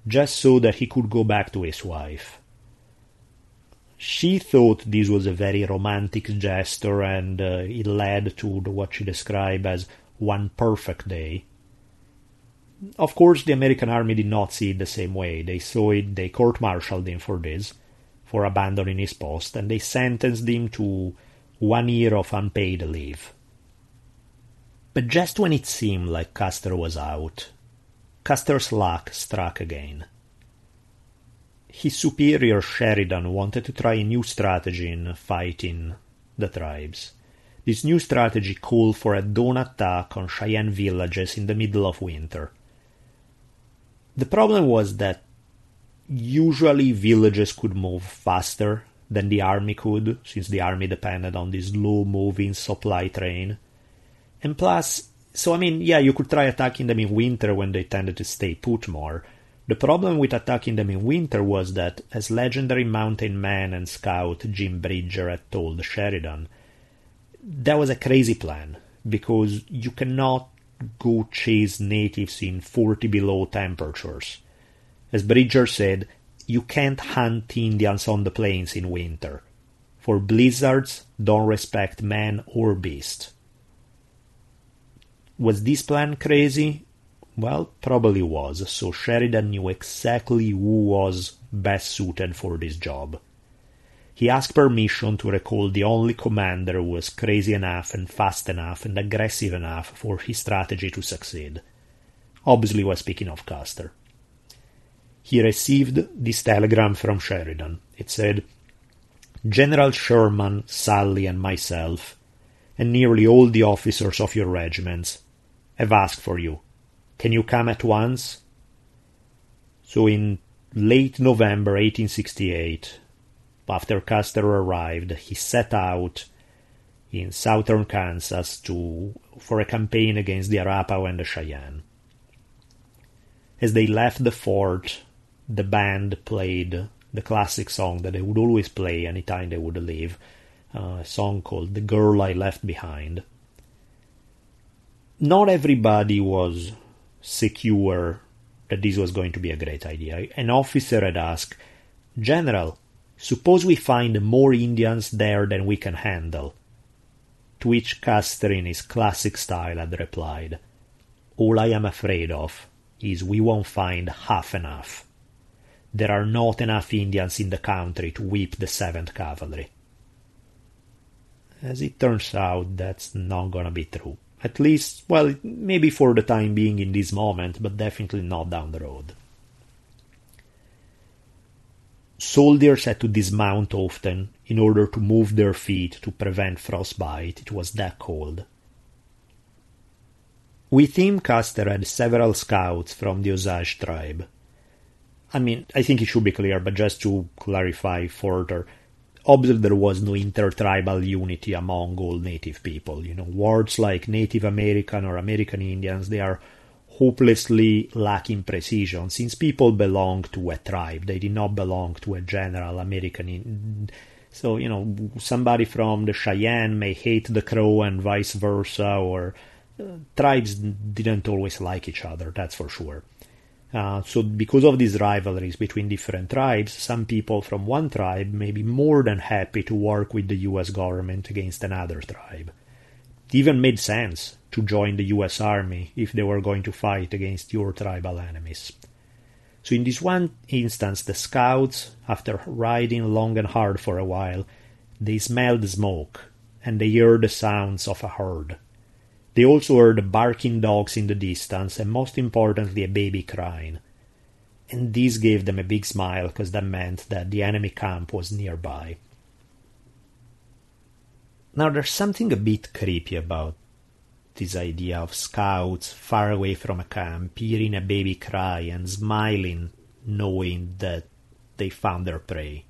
just so that he could go back to his wife. She thought this was a very romantic gesture, and uh, it led to what she described as one perfect day. Of course, the American army did not see it the same way. They saw it, they court martialed him for this, for abandoning his post, and they sentenced him to one year of unpaid leave. But just when it seemed like Custer was out, Custer's luck struck again. His superior Sheridan wanted to try a new strategy in fighting the tribes. This new strategy called for a dawn attack on Cheyenne villages in the middle of winter. The problem was that usually villages could move faster than the army could, since the army depended on this slow moving supply train. And plus, so I mean, yeah, you could try attacking them in winter when they tended to stay put more. The problem with attacking them in winter was that, as legendary mountain man and scout Jim Bridger had told Sheridan, that was a crazy plan because you cannot go chase natives in 40 below temperatures. As Bridger said, you can't hunt Indians on the plains in winter, for blizzards don't respect man or beast. Was this plan crazy? Well, probably was, so Sheridan knew exactly who was best suited for this job. He asked permission to recall the only commander who was crazy enough and fast enough and aggressive enough for his strategy to succeed. Obviously, was speaking of Custer. He received this telegram from Sheridan. It said, General Sherman, Sully, and myself, and nearly all the officers of your regiments, have asked for you. Can you come at once? So in late November 1868, after Custer arrived, he set out in southern Kansas to for a campaign against the Arapaho and the Cheyenne. As they left the fort, the band played the classic song that they would always play anytime they would leave, a song called "The Girl I Left Behind." Not everybody was secure that this was going to be a great idea. An officer had asked, General, suppose we find more Indians there than we can handle. To which Custer, in his classic style, had replied, All I am afraid of is we won't find half enough. There are not enough Indians in the country to whip the Seventh Cavalry. As it turns out, that's not gonna be true. At least, well, maybe for the time being in this moment, but definitely not down the road. Soldiers had to dismount often in order to move their feet to prevent frostbite. It was that cold. With him, Custer had several scouts from the Osage tribe. I mean, I think it should be clear, but just to clarify further, obviously there was no intertribal unity among all native people. You know, words like Native American or American Indians, they are hopelessly lacking precision since people belong to a tribe. They did not belong to a general American. So, you know, somebody from the Cheyenne may hate the Crow and vice versa, or uh, tribes didn't always like each other, that's for sure. Uh, so, because of these rivalries between different tribes, some people from one tribe may be more than happy to work with the US government against another tribe. It even made sense to join the US Army if they were going to fight against your tribal enemies. So, in this one instance, the scouts, after riding long and hard for a while, they smelled smoke and they heard the sounds of a herd. They also heard barking dogs in the distance and, most importantly, a baby crying. And this gave them a big smile because that meant that the enemy camp was nearby. Now, there's something a bit creepy about this idea of scouts far away from a camp, hearing a baby cry and smiling, knowing that they found their prey.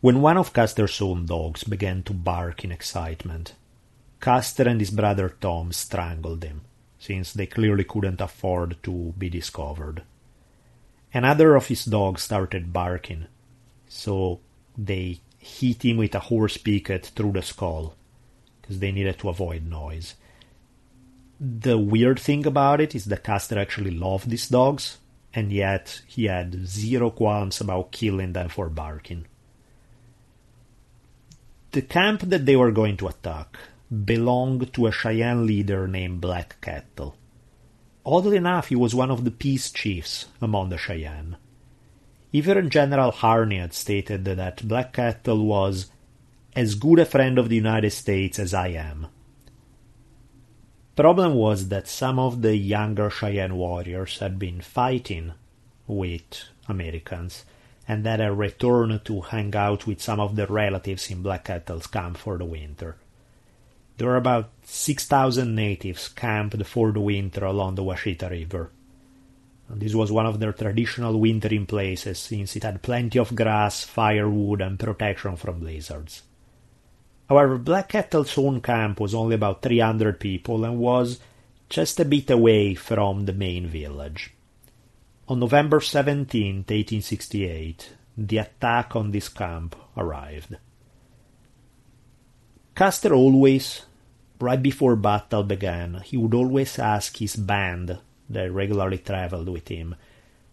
When one of Custer's own dogs began to bark in excitement, Custer and his brother Tom strangled him, since they clearly couldn't afford to be discovered. Another of his dogs started barking, so they hit him with a horse picket through the skull, because they needed to avoid noise. The weird thing about it is that Custer actually loved these dogs, and yet he had zero qualms about killing them for barking. The camp that they were going to attack belonged to a Cheyenne leader named Black Kettle. Oddly enough, he was one of the peace chiefs among the Cheyenne. Even General Harney had stated that Black Kettle was as good a friend of the United States as I am. Problem was that some of the younger Cheyenne warriors had been fighting with Americans and that had returned to hang out with some of their relatives in Black Kettle's camp for the winter. There were about 6,000 natives camped for the winter along the Washita River. This was one of their traditional wintering places since it had plenty of grass, firewood, and protection from blizzards. However, Black Kettle's own camp was only about 300 people and was just a bit away from the main village. On November 17, 1868, the attack on this camp arrived. Custer always, right before battle began, he would always ask his band that regularly traveled with him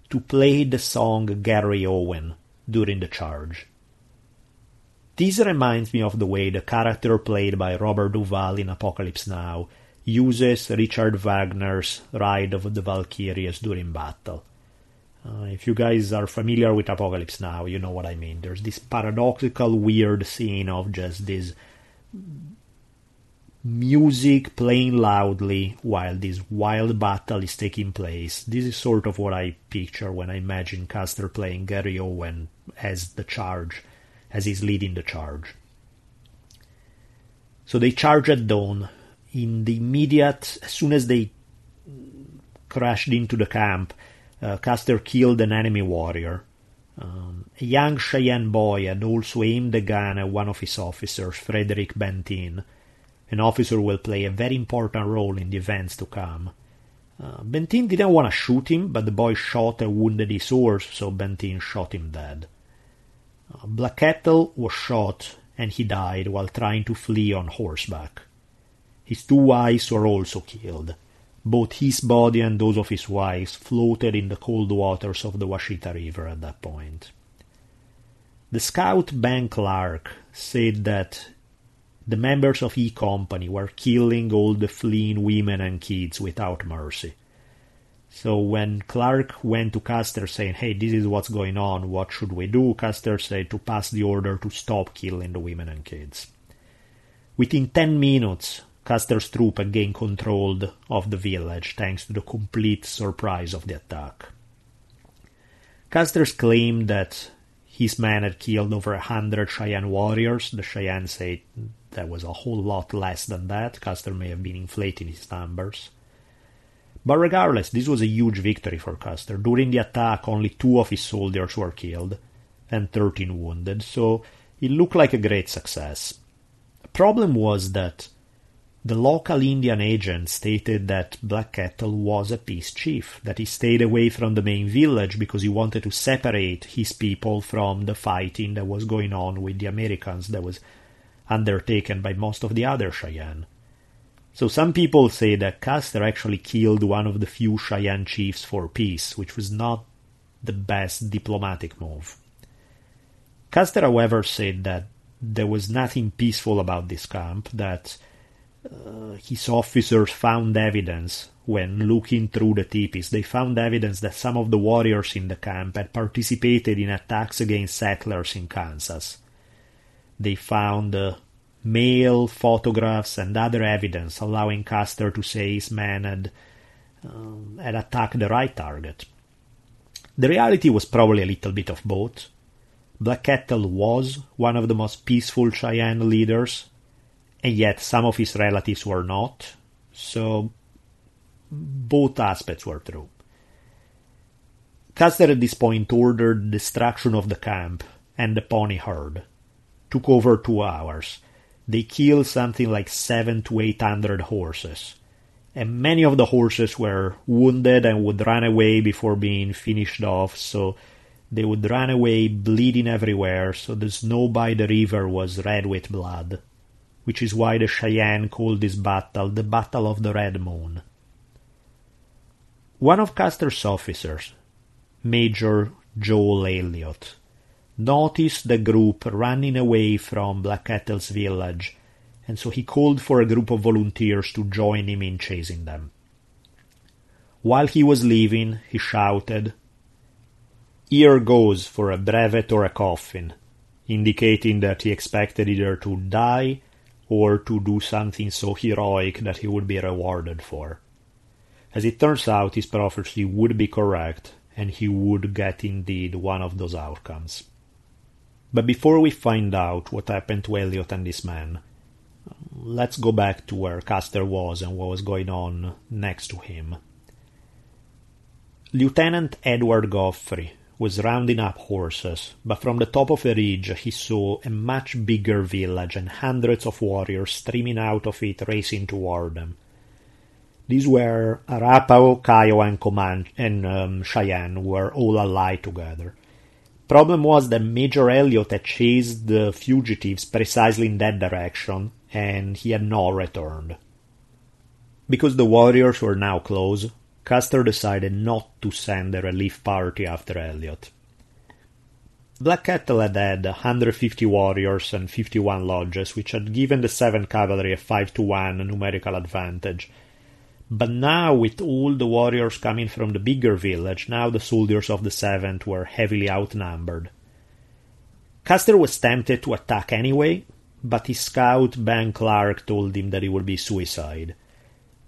to play the song Garryowen during the charge. This reminds me of the way the character played by Robert Duvall in Apocalypse Now uses Richard Wagner's Ride of the Valkyries during battle. Uh, if you guys are familiar with Apocalypse Now, you know what I mean. There's this paradoxical, weird scene of just this music playing loudly while this wild battle is taking place. This is sort of what I picture when I imagine Custer playing Garryowen as the charge, as he's leading the charge. So they charge at dawn. In the immediate, as soon as they crashed into the camp, uh, Custer killed an enemy warrior. Um, a young Cheyenne boy had also aimed a gun at one of his officers, Frederick Benteen, an officer will play a very important role in the events to come. Uh, Benteen didn't want to shoot him, but the boy shot and wounded his horse, so Benteen shot him dead. Uh, Black Kettle was shot and he died while trying to flee on horseback. His two wives were also killed. Both his body and those of his wives floated in the cold waters of the Washita River at that point. The scout Ben Clark said that the members of E Company were killing all the fleeing women and kids without mercy. So when Clark went to Custer saying, hey, this is what's going on, what should we do? Custer said to pass the order to stop killing the women and kids. Within 10 minutes, Custer's troop again controlled of the village thanks to the complete surprise of the attack. Custer's claimed that his men had killed over a hundred Cheyenne warriors. The Cheyenne said that was a whole lot less than that. Custer may have been inflating his numbers. But regardless, this was a huge victory for Custer. During the attack, only two of his soldiers were killed and 13 wounded, so it looked like a great success. The problem was that the local Indian agent stated that Black Kettle was a peace chief, that he stayed away from the main village because he wanted to separate his people from the fighting that was going on with the Americans that was undertaken by most of the other Cheyenne. So some people say that Custer actually killed one of the few Cheyenne chiefs for peace, which was not the best diplomatic move. Custer, however, said that there was nothing peaceful about this camp, that uh, his officers found evidence when looking through the teepees. They found evidence that some of the warriors in the camp had participated in attacks against settlers in Kansas. They found uh, mail, photographs, and other evidence allowing Custer to say his men had, um, had attacked the right target. The reality was probably a little bit of both. Black Kettle was one of the most peaceful Cheyenne leaders, and yet some of his relatives were not, so both aspects were true. Custer at this point ordered destruction of the camp and the pony herd. Took over two hours. They killed something like seven to eight hundred horses. And many of the horses were wounded and would run away before being finished off, so they would run away bleeding everywhere, so the snow by the river was red with blood, which is why the Cheyenne called this battle the Battle of the Red Moon. One of Custer's officers, Major Joel Elliott, noticed the group running away from Black Kettle's village, and so he called for a group of volunteers to join him in chasing them. While he was leaving, he shouted, Here goes for a brevet or a coffin, indicating that he expected either to die or to do something so heroic that he would be rewarded for. As it turns out, his prophecy would be correct, and he would get indeed one of those outcomes. But before we find out what happened to Elliott and this man, let's go back to where Custer was and what was going on next to him. Lieutenant Edward Godfrey was rounding up horses, but from the top of a ridge he saw a much bigger village and hundreds of warriors streaming out of it racing toward them. These were Arapaho, Kiowa, and Comanche, and um, Cheyenne were all allied together. Problem was that Major Elliott had chased the fugitives precisely in that direction, and he had not returned. Because the warriors were now close, Custer decided not to send a relief party after Elliott. Black Kettle had had 150 warriors and 51 lodges, which had given the 7th Cavalry a 5 to 1 numerical advantage, but now, with all the warriors coming from the bigger village, now the soldiers of the Seventh were heavily outnumbered. Custer was tempted to attack anyway, but his scout Ben Clark told him that it would be suicide.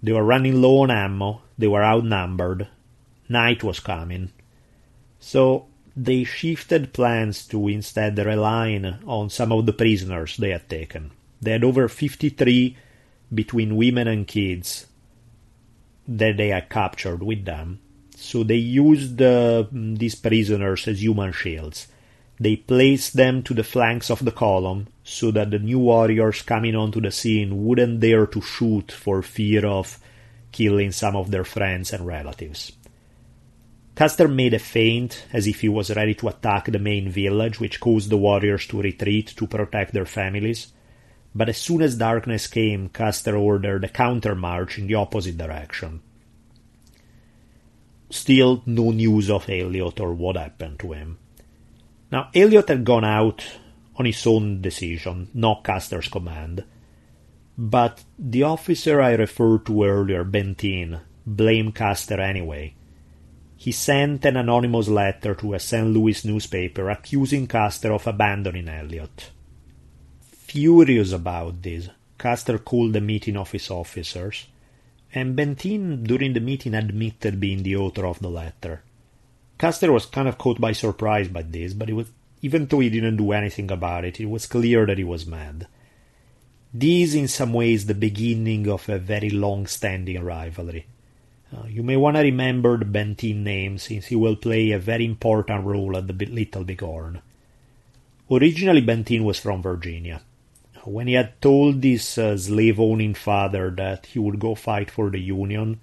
They were running low on ammo, they were outnumbered, night was coming. So they shifted plans to instead relying on some of the prisoners they had taken. They had over 53 between women and kids that they had captured with them. So they used uh, these prisoners as human shields. They placed them to the flanks of the column so that the new warriors coming onto the scene wouldn't dare to shoot for fear of killing some of their friends and relatives. Custer made a feint as if he was ready to attack the main village, which caused the warriors to retreat to protect their families but as soon as darkness came, Custer ordered a countermarch in the opposite direction. Still no news of Elliott or what happened to him. Now, Elliott had gone out on his own decision, not Custer's command. But the officer I referred to earlier, Benteen, blamed Custer anyway. He sent an anonymous letter to a St. Louis newspaper accusing Custer of abandoning Elliott. Furious about this, Custer called a meeting of his officers, and Benteen during the meeting admitted being the author of the letter. Custer was kind of caught by surprise by this, but it was, even though he didn't do anything about it, it was clear that he was mad. This, in some ways, the beginning of a very long-standing rivalry. Uh, you may want to remember the Benteen name, since he will play a very important role at the Little Bighorn. Originally, Benteen was from Virginia when he had told his uh, slave owning father that he would go fight for the Union,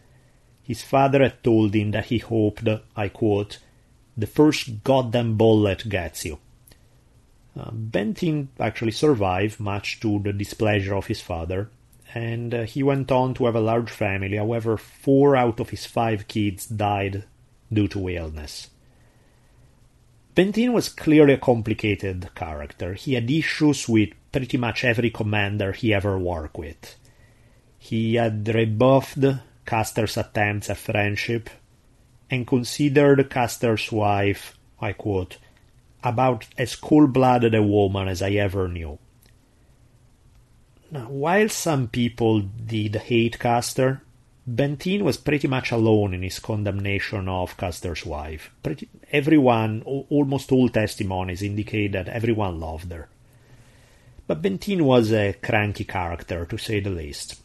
his father had told him that he hoped, I quote, the first goddamn bullet gets you. Uh, Benteen actually survived, much to the displeasure of his father, and uh, he went on to have a large family. However, four out of his five kids died due to illness. Benteen was clearly a complicated character. He had issues with pretty much every commander he ever worked with. He had rebuffed Custer's attempts at friendship and considered Custer's wife, I quote, about as cold blooded a woman as I ever knew. Now, while some people did hate Custer, Benteen was pretty much alone in his condemnation of Custer's wife. Pretty, everyone, almost all testimonies indicate that everyone loved her. But Benteen was a cranky character, to say the least.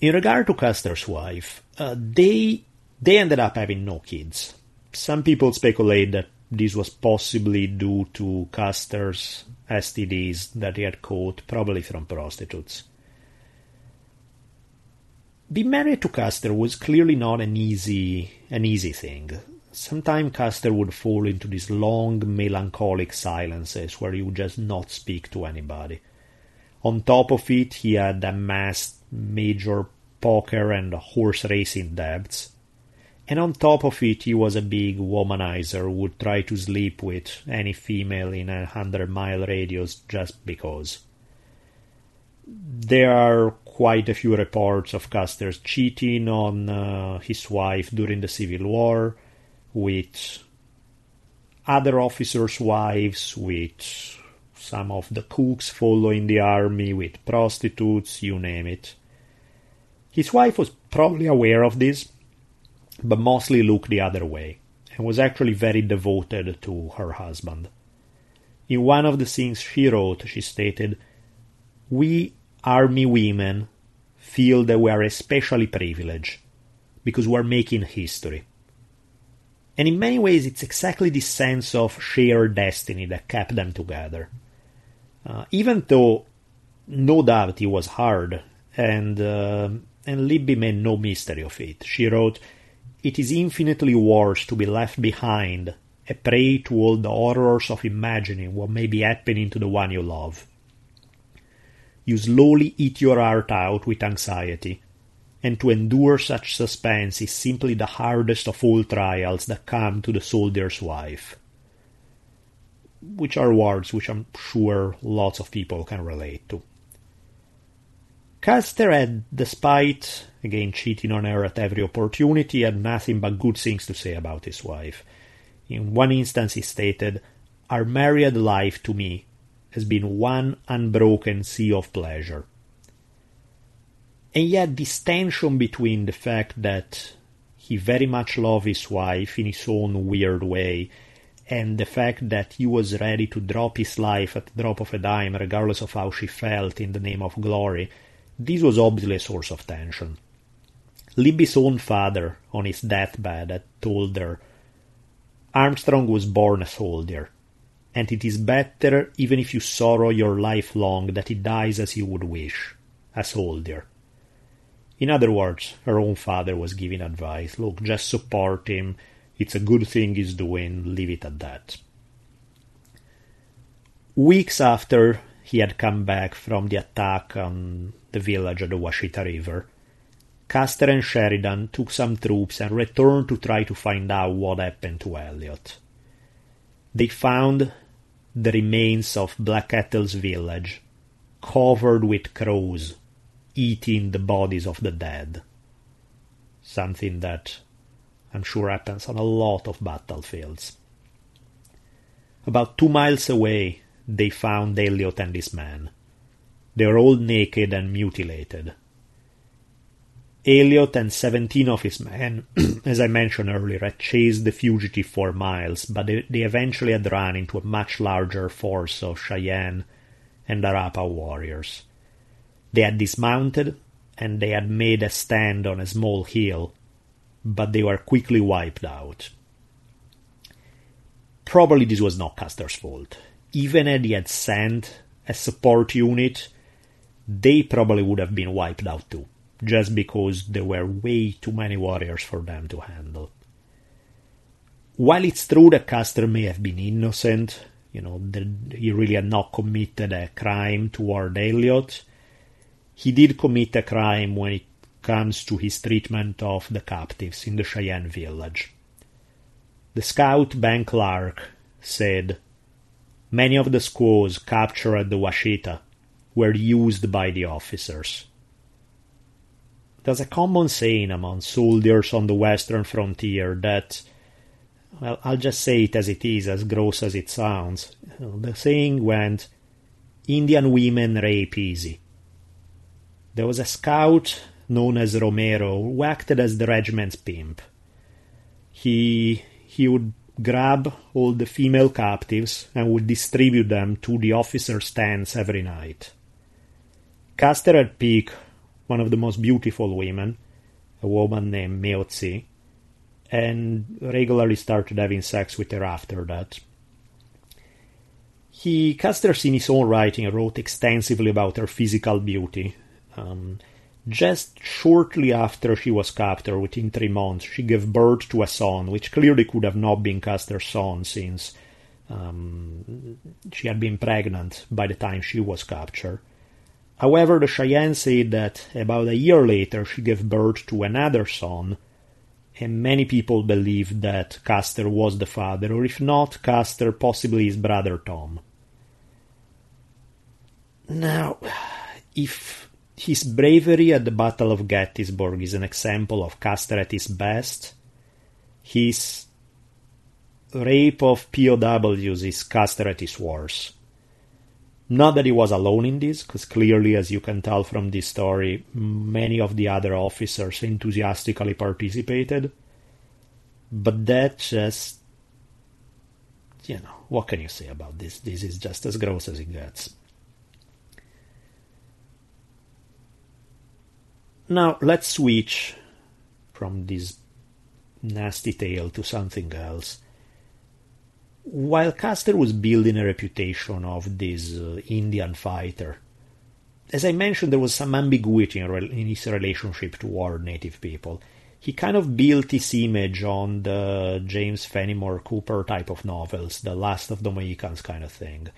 In regard to Custer's wife, uh, they they ended up having no kids. Some people speculate that this was possibly due to Custer's STDs that he had caught, probably from prostitutes. Being married to Custer was clearly not an easy an easy thing. Sometimes Custer would fall into these long, melancholic silences where he would just not speak to anybody. On top of it, he had amassed major poker and horse racing debts. And on top of it, he was a big womanizer who would try to sleep with any female in a hundred mile radius just because. There are quite a few reports of Custer's cheating on uh, his wife during the Civil War, with other officers' wives, with some of the cooks following the army, with prostitutes, you name it. His wife was probably aware of this, but mostly looked the other way, and was actually very devoted to her husband. In one of the things she wrote, she stated, We army women feel that we are especially privileged because we're making history. And in many ways, it's exactly this sense of shared destiny that kept them together. Uh, even though no doubt it was hard, and uh, and Libby made no mystery of it. She wrote, it is infinitely worse to be left behind, a prey to all the horrors of imagining what may be happening to the one you love. You slowly eat your heart out with anxiety, and to endure such suspense is simply the hardest of all trials that come to the soldier's wife. Which are words which I'm sure lots of people can relate to. Custer had, despite again cheating on her at every opportunity, had nothing but good things to say about his wife. In one instance, he stated, Our married life to me has been one unbroken sea of pleasure. And yet, this tension between the fact that he very much loved his wife in his own weird way, and the fact that he was ready to drop his life at the drop of a dime, regardless of how she felt, in the name of glory, this was obviously a source of tension. Libby's own father, on his deathbed, had told her, Armstrong was born a soldier, and it is better, even if you sorrow your life long, that he dies as you would wish, a soldier. In other words, her own father was giving advice look, just support him, it's a good thing he's doing, leave it at that. Weeks after he had come back from the attack on the village of the Washita River, Custer and Sheridan took some troops and returned to try to find out what happened to Elliott. They found the remains of Black Kettle's village, covered with crows, eating the bodies of the dead. Something that I'm sure happens on a lot of battlefields. About two miles away, they found Elliott and his men. They were all naked and mutilated. Elliott and seventeen of his men, as I mentioned earlier, had chased the fugitive for miles, but they, they eventually had run into a much larger force of Cheyenne and Arapaho warriors. They had dismounted and they had made a stand on a small hill, but they were quickly wiped out. Probably this was not Custer's fault. Even had he had sent a support unit, they probably would have been wiped out too, just because there were way too many warriors for them to handle. While it's true that Custer may have been innocent, you know, that he really had not committed a crime toward Elliott, he did commit a crime when it comes to his treatment of the captives in the Cheyenne village. The scout Ben Clark said, many of the squaws captured at the Washita were used by the officers. There's a common saying among soldiers on the western frontier that, well, I'll just say it as it is, as gross as it sounds. The saying went, Indian women rape easy. There was a scout known as Romero who acted as the regiment's pimp. He he would grab all the female captives and would distribute them to the officers' tents every night. Custer had picked one of the most beautiful women, a woman named Meotzi, and regularly started having sex with her after that. He, Custer, in his own writing, wrote extensively about her physical beauty. Um, just shortly after she was captured, within three months, she gave birth to a son, which clearly could have not been Custer's son since um, she had been pregnant by the time she was captured. However, the Cheyenne said that about a year later she gave birth to another son, and many people believe that Custer was the father, or if not, Custer possibly his brother Tom. Now, if his bravery at the Battle of Gettysburg is an example of Custer at his best. His rape of POWs is Custer at his worst. Not that he was alone in this, because clearly, as you can tell from this story, many of the other officers enthusiastically participated. But that just. You know, what can you say about this? This is just as gross as it gets. Now let's switch from this nasty tale to something else. While Custer was building a reputation of this uh, Indian fighter, as I mentioned, there was some ambiguity in, re- in his relationship toward native people. He kind of built his image on the James Fenimore Cooper type of novels, the Last of the Mohicans kind of thing.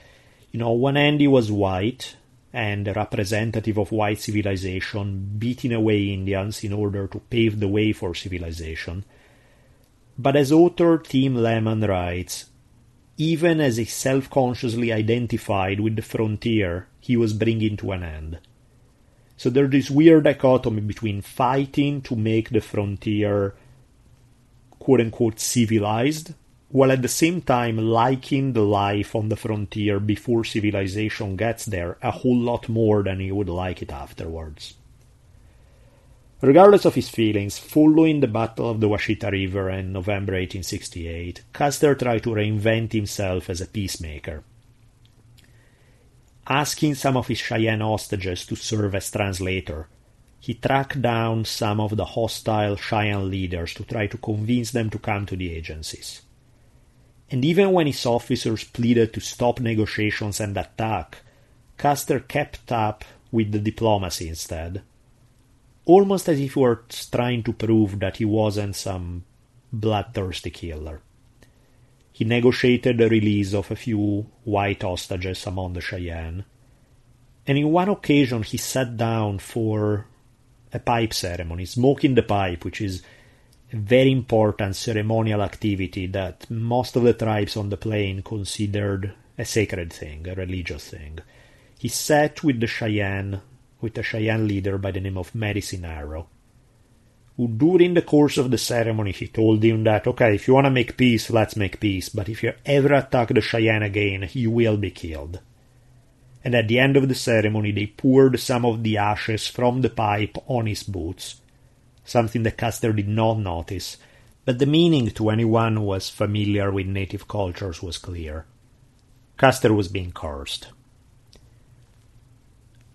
You know, when Andy was white, and a representative of white civilization beating away Indians in order to pave the way for civilization. But as author Tim Lehman writes, even as he self consciously identified with the frontier he was bringing to an end. So there's this weird dichotomy between fighting to make the frontier quote unquote civilized while at the same time liking the life on the frontier before civilization gets there a whole lot more than he would like it afterwards. Regardless of his feelings, following the Battle of the Washita River in November 1868, Custer tried to reinvent himself as a peacemaker. Asking some of his Cheyenne hostages to serve as translator, he tracked down some of the hostile Cheyenne leaders to try to convince them to come to the agencies and even when his officers pleaded to stop negotiations and attack, Custer kept up with the diplomacy instead. Almost as if he were trying to prove that he wasn't some bloodthirsty killer. He negotiated the release of a few white hostages among the Cheyenne, and in one occasion he sat down for a pipe ceremony, smoking the pipe, which is very important ceremonial activity that most of the tribes on the plain considered a sacred thing, a religious thing. He sat with the Cheyenne, with a Cheyenne leader by the name of Medicine Arrow, who during the course of the ceremony he told him that, okay, if you want to make peace, let's make peace, but if you ever attack the Cheyenne again, you will be killed. And at the end of the ceremony, they poured some of the ashes from the pipe on his boots something that Custer did not notice, but the meaning to anyone who was familiar with native cultures was clear. Custer was being cursed.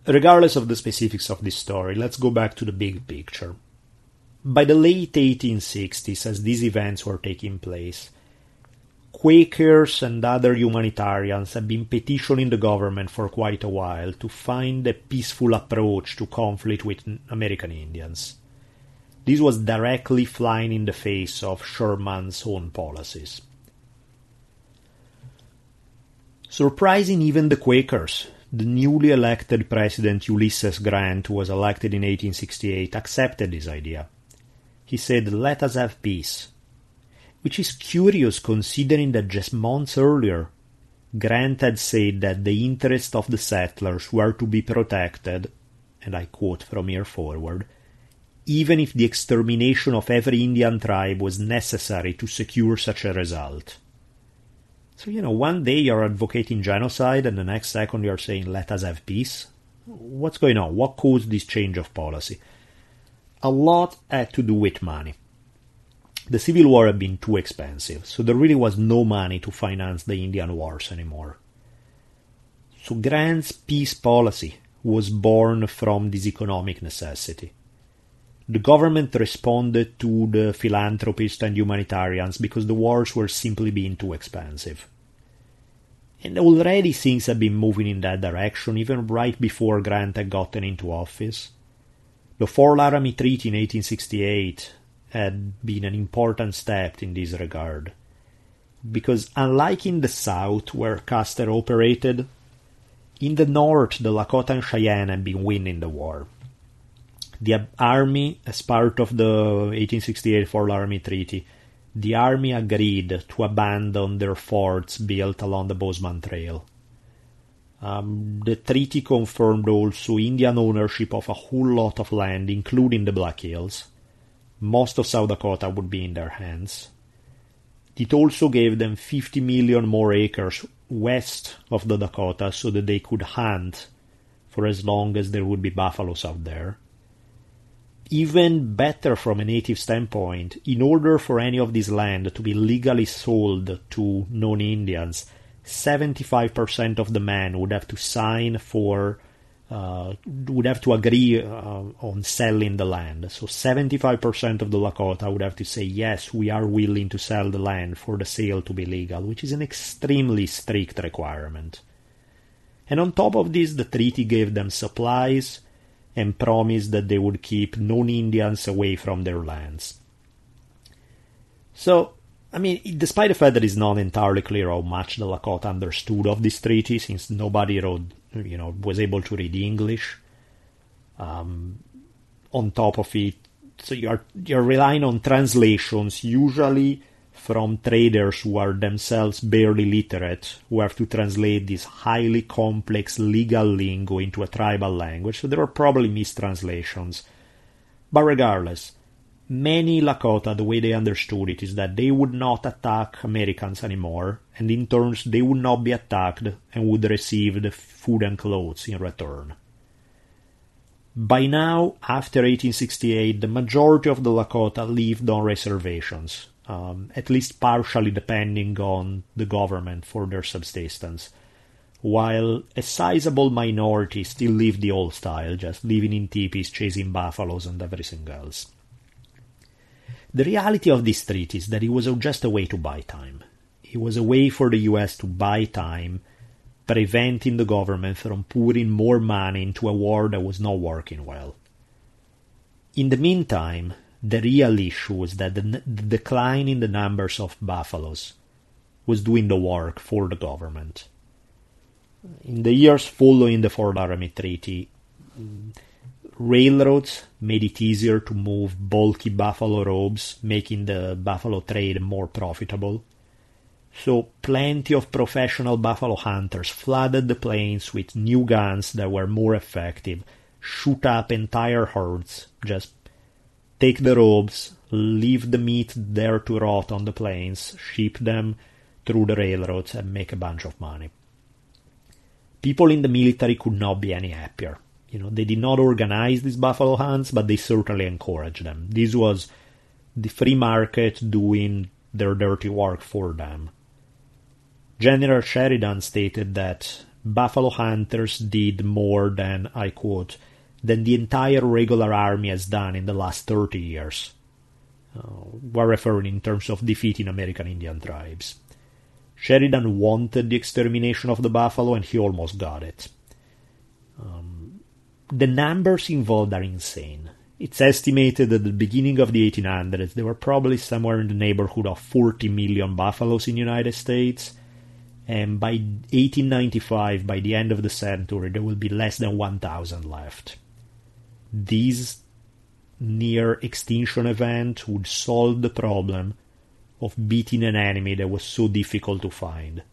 Regardless of the specifics of this story, let's go back to the big picture. By the late 1860s, as these events were taking place, Quakers and other humanitarians had been petitioning the government for quite a while to find a peaceful approach to conflict with American Indians. This was directly flying in the face of Sherman's own policies. Surprising even the Quakers, the newly elected President Ulysses Grant, who was elected in 1868, accepted this idea. He said, Let us have peace. Which is curious considering that just months earlier, Grant had said that the interests of the settlers were to be protected, and I quote from here forward, even if the extermination of every Indian tribe was necessary to secure such a result. So, you know, one day you're advocating genocide and the next second you're saying, let us have peace. What's going on? What caused this change of policy? A lot had to do with money. The Civil War had been too expensive, so there really was no money to finance the Indian Wars anymore. So Grant's peace policy was born from this economic necessity. The government responded to the philanthropists and humanitarians because the wars were simply being too expensive. And already things had been moving in that direction even right before Grant had gotten into office. The Fort Laramie Treaty in 1868 had been an important step in this regard. Because unlike in the South, where Custer operated, in the North the Lakota and Cheyenne had been winning the war. The army, as part of the 1868 Fort Laramie Treaty, the army agreed to abandon their forts built along the Bozeman Trail. Um, the treaty confirmed also Indian ownership of a whole lot of land, including the Black Hills. Most of South Dakota would be in their hands. It also gave them 50 million more acres west of the Dakota so that they could hunt for as long as there would be buffaloes out there. Even better from a native standpoint, in order for any of this land to be legally sold to non Indians, 75% of the men would have to sign for uh, would have to agree uh, on selling the land. So 75% of the Lakota would have to say, yes, we are willing to sell the land for the sale to be legal, which is an extremely strict requirement. And on top of this, the treaty gave them supplies and promised that they would keep non Indians away from their lands. So, I mean, despite the fact that it's not entirely clear how much the Lakota understood of this treaty, since nobody wrote you know was able to read English. Um, on top of it, so you're you're relying on translations usually from traders who are themselves barely literate, who have to translate this highly complex legal lingo into a tribal language. So there are probably mistranslations. But regardless, many Lakota, the way they understood it, is that they would not attack Americans anymore, and in turn they would not be attacked and would receive the food and clothes in return. By now, after 1868, the majority of the Lakota lived on reservations, um, at least partially depending on the government for their subsistence, while a sizable minority still lived the old style, just living in teepees, chasing buffaloes, and everything else. The reality of this treaty is that it was just a way to buy time. It was a way for the US to buy time, preventing the government from pouring more money into a war that was not working well. In the meantime, the real issue was that the, the decline in the numbers of buffaloes was doing the work for the government. In the years following the Fort Laramie Treaty, Railroads made it easier to move bulky buffalo robes, making the buffalo trade more profitable. So plenty of professional buffalo hunters flooded the plains with new guns that were more effective, shoot up entire herds, just take the robes, leave the meat there to rot on the plains, ship them through the railroads, and make a bunch of money. People in the military could not be any happier. You know, they did not organize these buffalo hunts, but they certainly encouraged them. This was the free market doing their dirty work for them. General Sheridan stated that buffalo hunters did more than, I quote, than the entire regular army has done in the last 30 years. Uh, we're referring in terms of defeating American Indian tribes. Sheridan wanted the extermination of the buffalo and he almost got it. Um, the numbers involved are insane. It's estimated that at the beginning of the 1800s there were probably somewhere in the neighborhood of 40 million buffaloes in the United States, and by 1895, by the end of the century, there will be less than 1,000 left. This near extinction event would solve the problem of beating an enemy that was so difficult to find.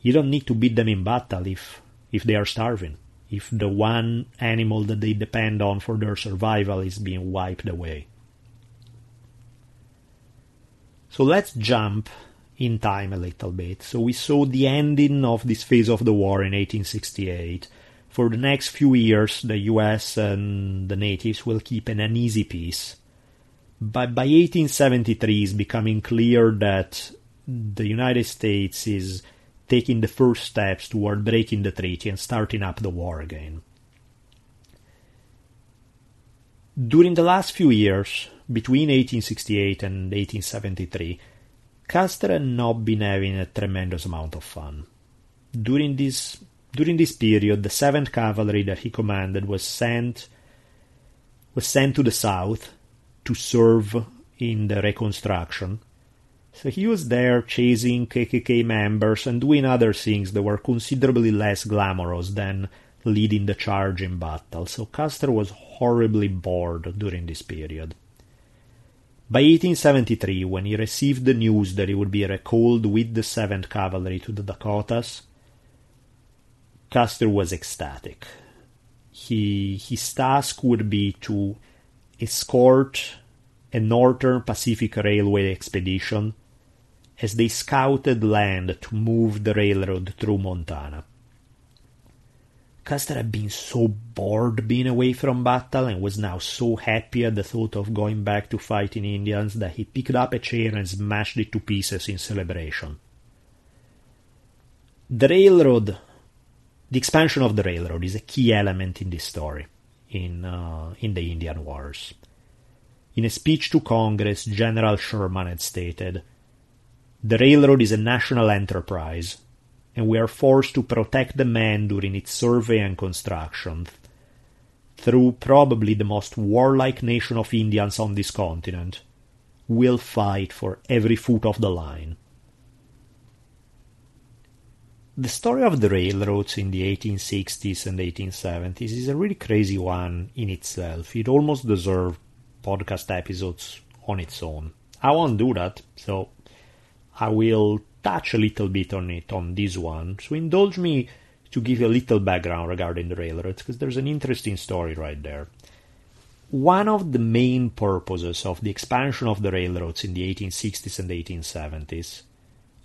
You don't need to beat them in battle if if they are starving, if the one animal that they depend on for their survival is being wiped away. So let's jump in time a little bit. So we saw the ending of this phase of the war in 1868. For the next few years, the US and the natives will keep an uneasy peace. But by 1873, it's becoming clear that the United States is taking the first steps toward breaking the treaty and starting up the war again. During the last few years, between 1868 and 1873, Custer had not been having a tremendous amount of fun. During this during this period, the Seventh Cavalry that he commanded was sent was sent to the south to serve in the Reconstruction, so he was there chasing KKK members and doing other things that were considerably less glamorous than leading the charge in battle. So Custer was horribly bored during this period. By 1873, when he received the news that he would be recalled with the 7th Cavalry to the Dakotas, Custer was ecstatic. He, his task would be to escort a Northern Pacific Railway expedition as they scouted land to move the railroad through Montana. Custer had been so bored being away from battle and was now so happy at the thought of going back to fighting Indians that he picked up a chair and smashed it to pieces in celebration. The railroad, the expansion of the railroad, is a key element in this story, in, uh, in the Indian Wars. In a speech to Congress, General Sherman had stated, the railroad is a national enterprise, and we are forced to protect the men during its survey and construction. Through probably the most warlike nation of Indians on this continent, we'll fight for every foot of the line. The story of the railroads in the 1860s and 1870s is a really crazy one in itself. It almost deserves podcast episodes on its own. I won't do that, so I will touch a little bit on it on this one. So indulge me to give you a little background regarding the railroads, because there's an interesting story right there. One of the main purposes of the expansion of the railroads in the 1860s and 1870s,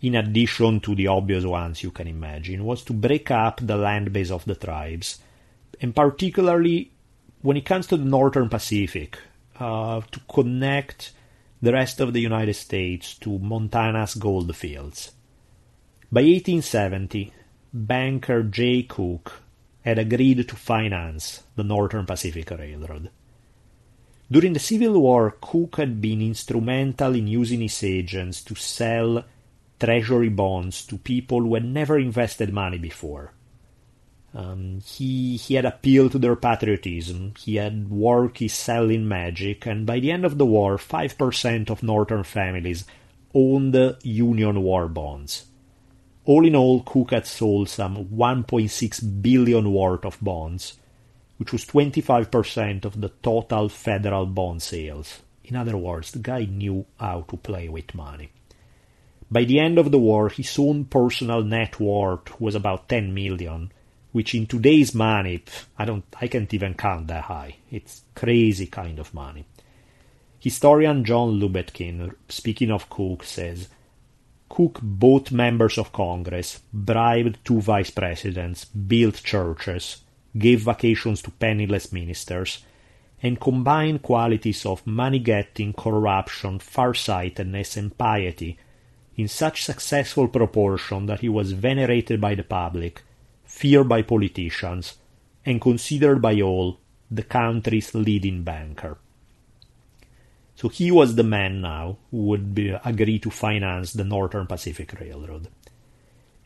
in addition to the obvious ones you can imagine, was to break up the land base of the tribes, and particularly when it comes to the Northern Pacific, uh, to connect the rest of the United States to Montana's gold fields. By 1870, banker Jay Cooke had agreed to finance the Northern Pacific Railroad. During the Civil War, Cooke had been instrumental in using his agents to sell treasury bonds to people who had never invested money before. Um, he he had appealed to their patriotism. He had worked his selling magic, and by the end of the war, five percent of Northern families owned Union war bonds. All in all, Cooke had sold some 1.6 billion worth of bonds, which was 25% of the total federal bond sales. In other words, the guy knew how to play with money. By the end of the war, his own personal net worth was about 10 million, which in today's money, I don't, I can't even count that high. It's crazy kind of money. Historian John Lubetkin, speaking of Cooke, says Cooke bought members of Congress, bribed two vice presidents, built churches, gave vacations to penniless ministers, and combined qualities of money getting, corruption, farsightedness, and piety in such successful proportion that he was venerated by the public feared by politicians, and considered by all the country's leading banker. So he was the man now who would be, agree to finance the Northern Pacific Railroad.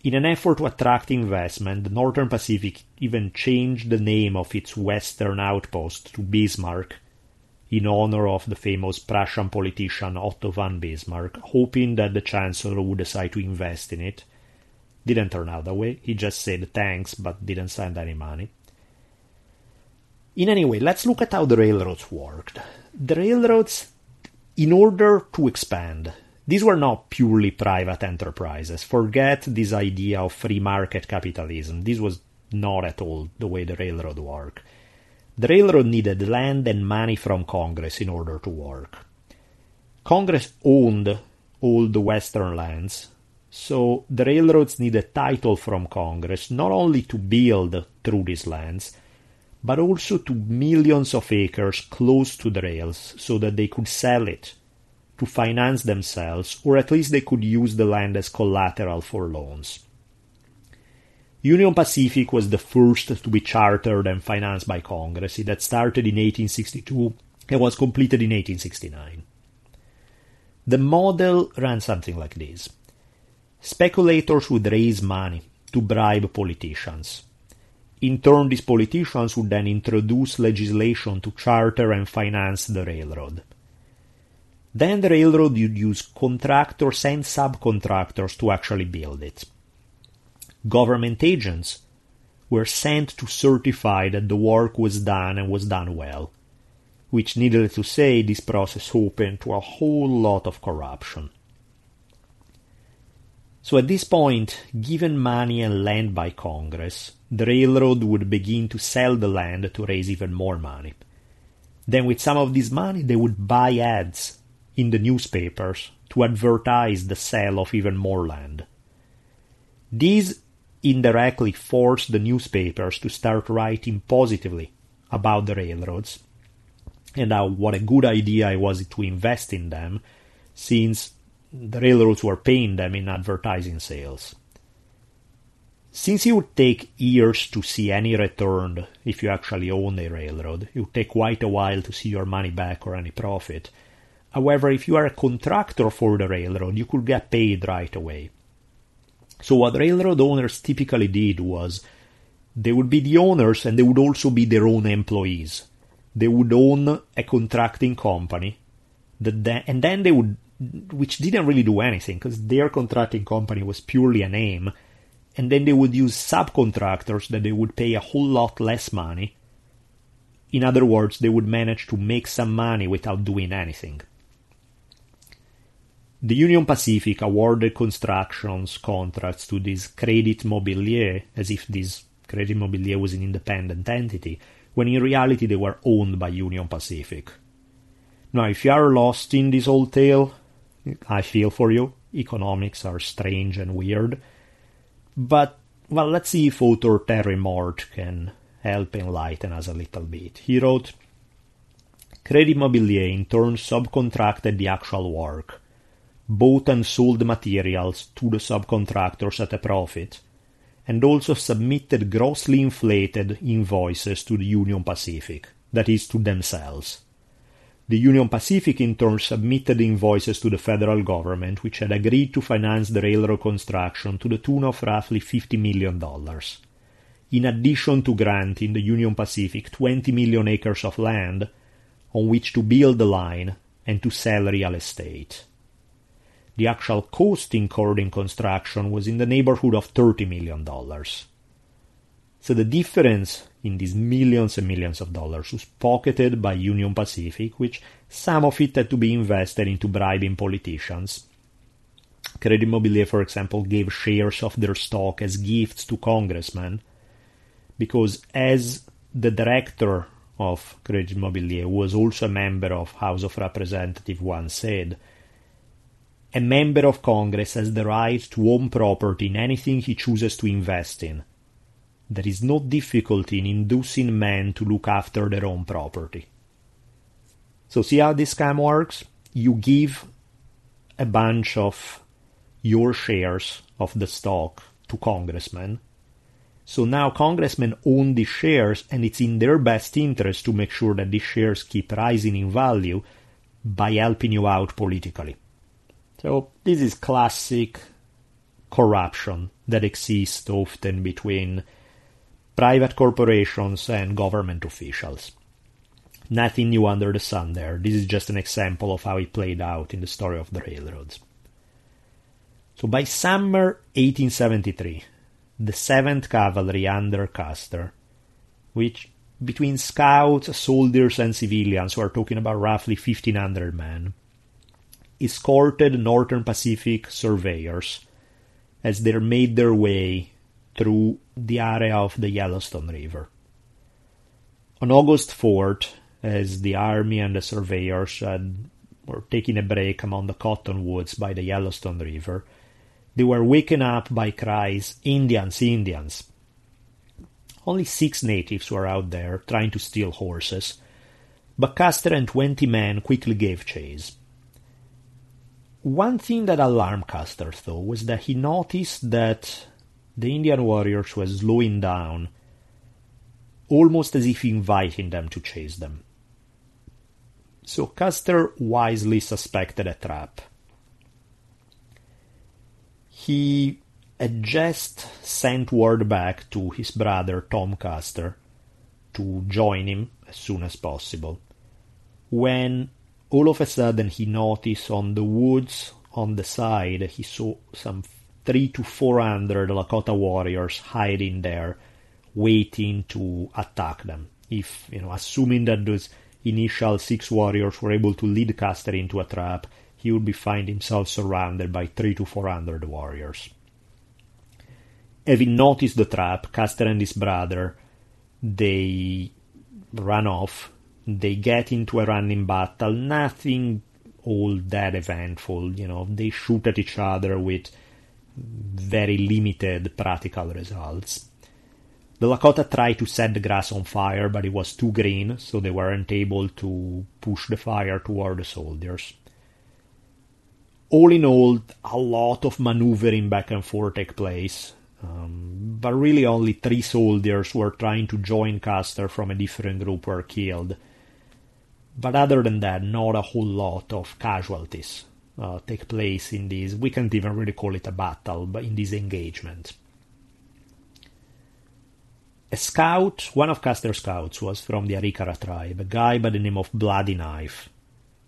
In an effort to attract investment, the Northern Pacific even changed the name of its western outpost to Bismarck in honor of the famous Prussian politician Otto von Bismarck, hoping that the Chancellor would decide to invest in it didn't turn out that way. He just said thanks, but didn't send any money. In any way, let's look at how the railroads worked. The railroads, in order to expand, These were not purely private enterprises. Forget this idea of free market capitalism. This was not at all the way the railroad worked. The railroad needed land and money from Congress in order to work. Congress owned all the western lands, so the railroads needed title from Congress not only to build through these lands, but also to millions of acres close to the rails so that they could sell it to finance themselves, or at least they could use the land as collateral for loans. Union Pacific was the first to be chartered and financed by Congress. It started in 1862 and was completed in 1869. The model ran something like this. Speculators would raise money to bribe politicians. In turn, these politicians would then introduce legislation to charter and finance the railroad. Then the railroad would use contractors and subcontractors to actually build it. Government agents were sent to certify that the work was done and was done well, which, needless to say, this process opened to a whole lot of corruption. So at this point, given money and land by Congress, the railroad would begin to sell the land to raise even more money. Then, with some of this money, they would buy ads in the newspapers to advertise the sale of even more land. These indirectly forced the newspapers to start writing positively about the railroads and how what a good idea it was to invest in them since the railroads were paying them in advertising sales. Since it would take years to see any return if you actually own a railroad, it would take quite a while to see your money back or any profit. However, if you are a contractor for the railroad, you could get paid right away. So what railroad owners typically did was they would be the owners and they would also be their own employees. They would own a contracting company, that and then they would which didn't really do anything because their contracting company was purely a name. And then they would use subcontractors that they would pay a whole lot less money. In other words, they would manage to make some money without doing anything. The Union Pacific awarded constructions contracts to this Credit Mobilier as if this Credit Mobilier was an independent entity, when in reality they were owned by Union Pacific. Now, if you are lost in this old tale, I feel for you. Economics are strange and weird. But, well, let's see if author Terry Mort can help enlighten us a little bit. He wrote Credit Mobilier in turn subcontracted the actual work, bought and sold materials to the subcontractors at a profit, and also submitted grossly inflated invoices to the Union Pacific, that is, to themselves. The Union Pacific in turn submitted invoices to the federal government, which had agreed to finance the railroad construction to the tune of roughly $50 million. In addition to granting the Union Pacific 20 million acres of land on which to build the line and to sell real estate. The actual cost incurred in construction was in the neighborhood of $30 million. So the difference in these millions and millions of dollars was pocketed by Union Pacific, which some of it had to be invested into bribing politicians. Credit Mobilier, for example, gave shares of their stock as gifts to congressmen, because as the director of Credit Mobilier was also a member of House of Representatives once said, a member of Congress has the right to own property in anything he chooses to invest in, there is no difficulty in inducing men to look after their own property. So, see how this scam works? You give a bunch of your shares of the stock to congressmen. So now congressmen own these shares, and it's in their best interest to make sure that these shares keep rising in value by helping you out politically. So, this is classic corruption that exists often between private corporations and government officials. Nothing new under the sun there. This is just an example of how it played out in the story of the railroads. So by summer 1873, the 7th Cavalry under Custer, which between scouts, soldiers, and civilians, we are talking about roughly 1500 men, escorted Northern Pacific surveyors as they made their way through the area of the Yellowstone River. On August 4th, as the army and the surveyors had, were taking a break among the cottonwoods by the Yellowstone River, they were waken up by cries, Indians, Indians. Only six natives were out there trying to steal horses, but Custer and twenty men quickly gave chase. One thing that alarmed Custer, though, was that he noticed that the Indian warriors were slowing down, almost as if inviting them to chase them. So Custer wisely suspected a trap. He had just sent word back to his brother Tom Custer to join him as soon as possible. When all of a sudden he noticed on the woods on the side he saw some three to four hundred Lakota warriors hiding there, waiting to attack them. If you know, assuming that those initial six warriors were able to lead Custer into a trap, he would be find himself surrounded by three to four hundred warriors. Having noticed the trap, Custer and his brother they ran off. They get into a running battle. Nothing all that eventful. You know, they shoot at each other with very limited practical results. The Lakota tried to set the grass on fire, but it was too green, so they weren't able to push the fire toward the soldiers. All in all, a lot of maneuvering back and forth took place, um, but really only three soldiers who were trying to join Custer from a different group were killed. But other than that, not a whole lot of casualties uh, take place in this. We can't even really call it a battle, but in this engagement. A scout, one of Custer's scouts, was from the Arikara tribe, a guy by the name of Bloody Knife.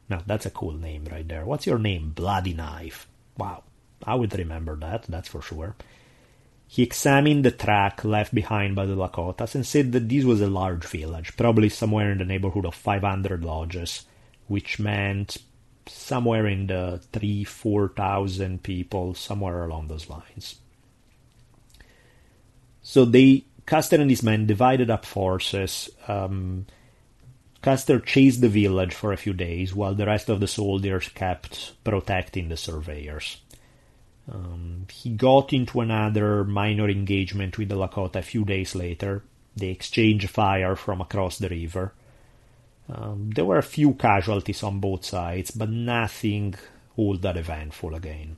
Now, that's a cool name right there. What's your name? Bloody Knife. Wow, I would remember that, that's for sure. He examined the track left behind by the Lakotas and said that this was a large village, probably somewhere in the neighborhood of 500 lodges, which meant somewhere in the three, four thousand people, somewhere along those lines. So they Custer and his men divided up forces. Um, Custer chased the village for a few days, while the rest of the soldiers kept protecting the surveyors. Um, he got into another minor engagement with the Lakota a few days later. They exchanged fire from across the river. Um, there were a few casualties on both sides, but nothing all that eventful again.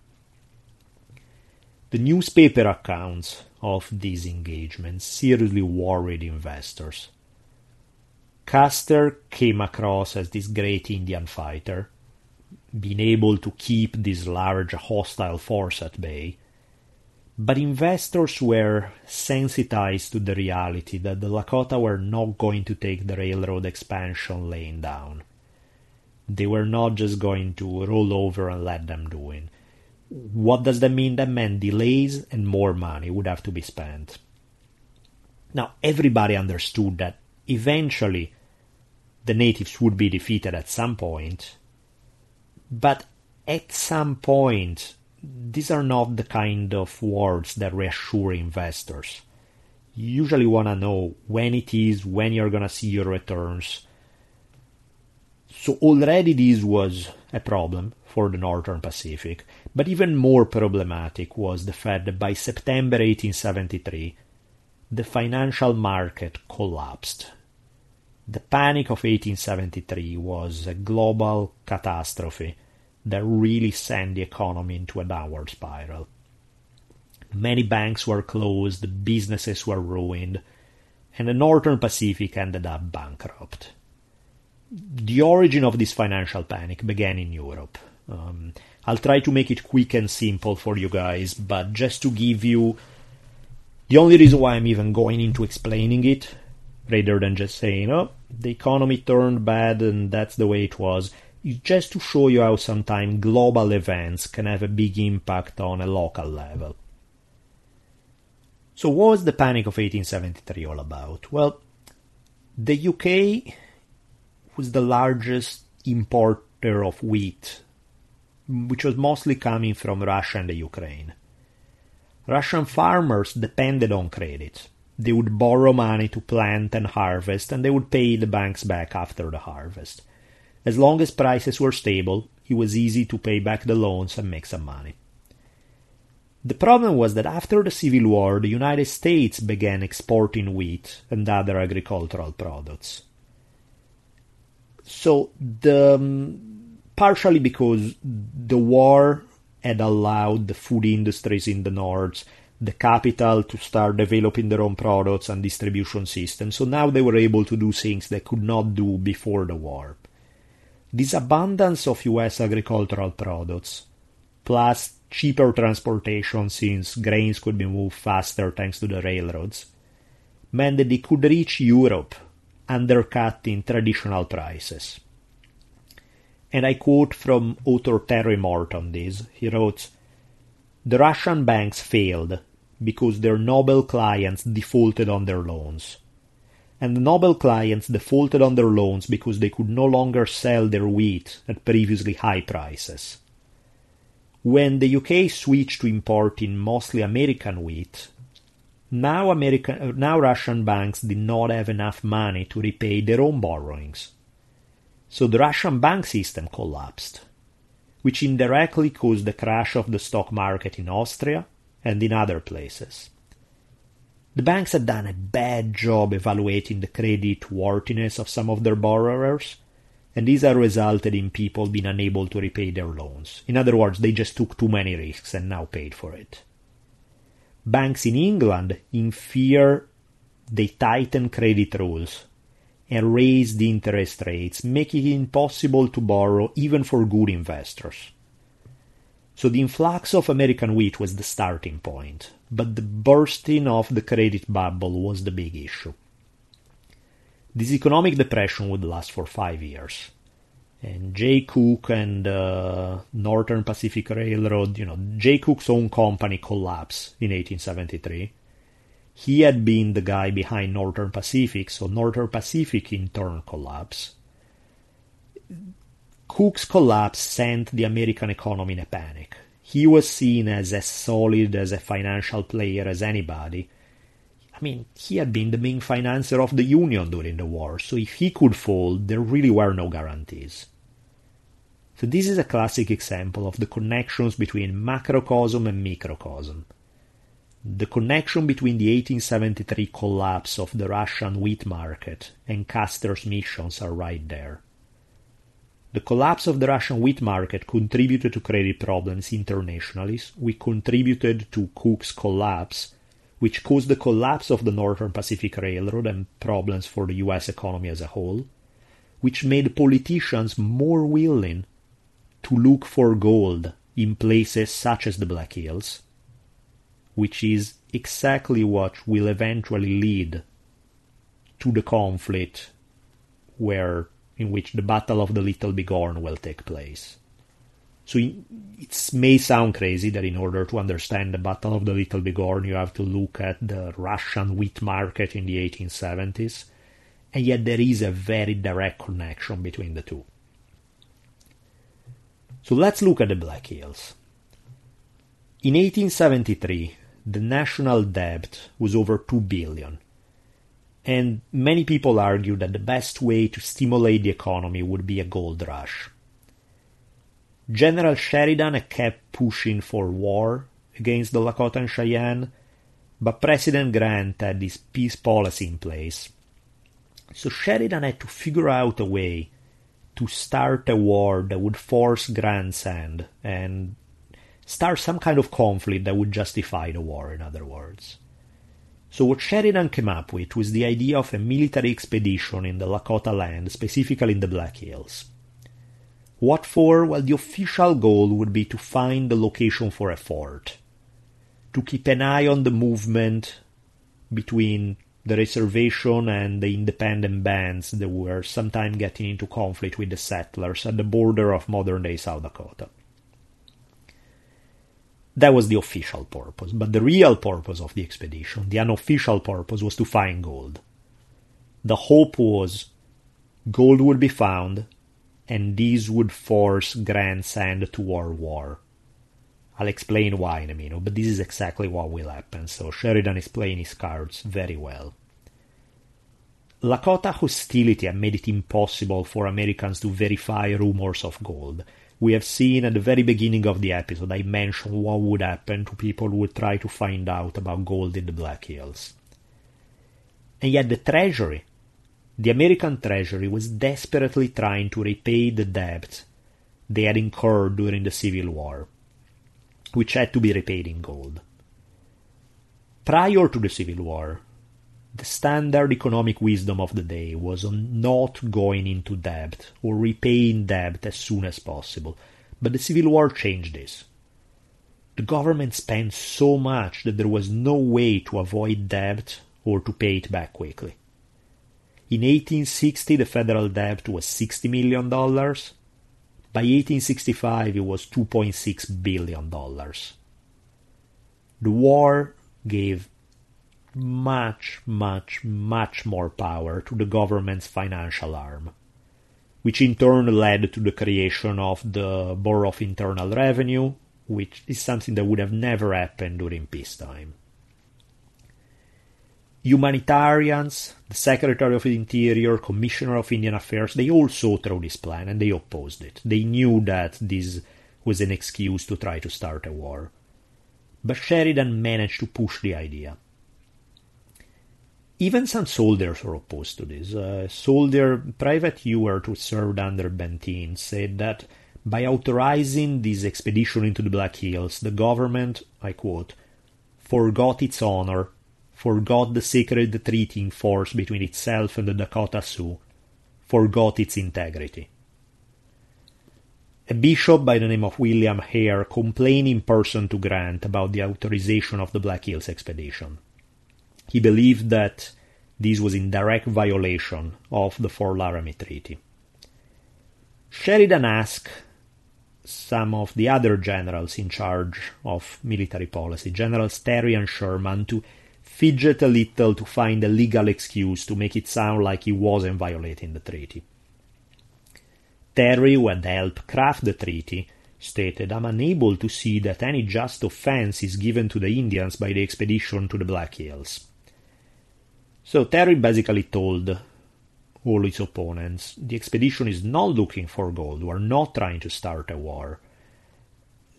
The newspaper accounts of these engagements seriously worried investors. Custer came across as this great Indian fighter, being able to keep this large hostile force at bay, but investors were sensitized to the reality that the Lakota were not going to take the railroad expansion laying down. They were not just going to roll over and let them do it. What does that mean? That meant delays and more money would have to be spent. Now, everybody understood that eventually the natives would be defeated at some point, but at some point these are not the kind of words that reassure investors. You usually want to know when it is, when you're going to see your returns. So already this was a problem for the Northern Pacific, but even more problematic was the fact that by September 1873, the financial market collapsed. The panic of 1873 was a global catastrophe that really sent the economy into a downward spiral. Many banks were closed, businesses were ruined, and the Northern Pacific ended up bankrupt. The origin of this financial panic began in Europe. Um, I'll try to make it quick and simple for you guys, but just to give you the only reason why I'm even going into explaining it, rather than just saying, oh, the economy turned bad and that's the way it was, is just to show you how sometimes global events can have a big impact on a local level. So, what was the Panic of 1873 all about? Well, the UK was the largest importer of wheat which was mostly coming from Russia and the Ukraine. Russian farmers depended on credit. They would borrow money to plant and harvest, and they would pay the banks back after the harvest. As long as prices were stable, it was easy to pay back the loans and make some money. The problem was that after the Civil War, the United States began exporting wheat and other agricultural products. So the um, partially because the war had allowed the food industries in the north the capital to start developing their own products and distribution systems. So now they were able to do things they could not do before the war. This abundance of US agricultural products, plus cheaper transportation since grains could be moved faster thanks to the railroads, meant that they could reach Europe undercutting traditional prices. And I quote from author Terry Mort on this. He wrote, The Russian banks failed because their noble clients defaulted on their loans. And the noble clients defaulted on their loans because they could no longer sell their wheat at previously high prices. When the UK switched to importing mostly American wheat, now, now Russian banks did not have enough money to repay their own borrowings. So the Russian bank system collapsed, which indirectly caused the crash of the stock market in Austria and in other places. The banks had done a bad job evaluating the credit worthiness of some of their borrowers, and these have resulted in people being unable to repay their loans. In other words, they just took too many risks and now paid for it. Banks in England, in fear, they tightened credit rules and raised the interest rates, making it impossible to borrow even for good investors. So the influx of American wheat was the starting point, but the bursting of the credit bubble was the big issue. This economic depression would last for five years. And Jay Cooke and uh, Northern Pacific Railroad, you know, Jay Cooke's own company collapsed in 1873 he had been the guy behind Northern Pacific, so Northern Pacific in turn collapsed. Cooke's collapse sent the American economy in a panic. He was seen as as solid as a financial player as anybody. I mean, he had been the main financier of the Union during the war, so if he could fall, there really were no guarantees. So this is a classic example of the connections between macrocosm and microcosm. The connection between the 1873 collapse of the Russian wheat market and Custer's missions are right there. The collapse of the Russian wheat market contributed to credit problems internationally, which contributed to Cooke's collapse, which caused the collapse of the Northern Pacific Railroad and problems for the US economy as a whole, which made politicians more willing to look for gold in places such as the Black Hills, which is exactly what will eventually lead to the conflict where in which the battle of the little bighorn will take place. So it may sound crazy that in order to understand the battle of the little bighorn you have to look at the russian wheat market in the 1870s and yet there is a very direct connection between the two. So let's look at the black hills. In 1873 the national debt was over 2 billion. And many people argued that the best way to stimulate the economy would be a gold rush. General Sheridan kept pushing for war against the Lakota and Cheyenne, but President Grant had this peace policy in place. So Sheridan had to figure out a way to start a war that would force Grant's hand and start some kind of conflict that would justify the war, in other words. So what Sheridan came up with was the idea of a military expedition in the Lakota land, specifically in the Black Hills. What for? Well, the official goal would be to find the location for a fort, to keep an eye on the movement between the reservation and the independent bands that were sometimes getting into conflict with the settlers at the border of modern day South Dakota. That was the official purpose. But the real purpose of the expedition, the unofficial purpose, was to find gold. The hope was gold would be found, and this would force Grant's hand to World War. I'll explain why in a minute, but this is exactly what will happen, so Sheridan is playing his cards very well. Lakota hostility had made it impossible for Americans to verify rumors of gold. We have seen at the very beginning of the episode, I mentioned what would happen to people who would try to find out about gold in the Black Hills. And yet the Treasury, the American Treasury, was desperately trying to repay the debt they had incurred during the Civil War which had to be repaid in gold. Prior to the Civil War, the standard economic wisdom of the day was on not going into debt or repaying debt as soon as possible, but the Civil War changed this. The government spent so much that there was no way to avoid debt or to pay it back quickly. In 1860, the federal debt was $60 million. By 1865, it was $2.6 billion. The war gave much, much, much more power to the government's financial arm, which in turn led to the creation of the Bureau of Internal Revenue, which is something that would have never happened during peacetime humanitarians, the Secretary of the Interior, Commissioner of Indian Affairs, they all saw through this plan and they opposed it. They knew that this was an excuse to try to start a war. But Sheridan managed to push the idea. Even some soldiers were opposed to this. A soldier, Private Ewert, who served under Benteen, said that by authorizing this expedition into the Black Hills, the government, I quote, forgot its honor forgot the sacred treaty in force between itself and the Dakota Sioux, forgot its integrity. A bishop by the name of William Hare complained in person to Grant about the authorization of the Black Hills expedition. He believed that this was in direct violation of the Fort Laramie Treaty. Sheridan asked some of the other generals in charge of military policy, Generals Terry and Sherman, to fidget a little to find a legal excuse to make it sound like he wasn't violating the treaty. Terry, who had helped craft the treaty, stated, I'm unable to see that any just offense is given to the Indians by the expedition to the Black Hills. So Terry basically told all his opponents, the expedition is not looking for gold, we're not trying to start a war.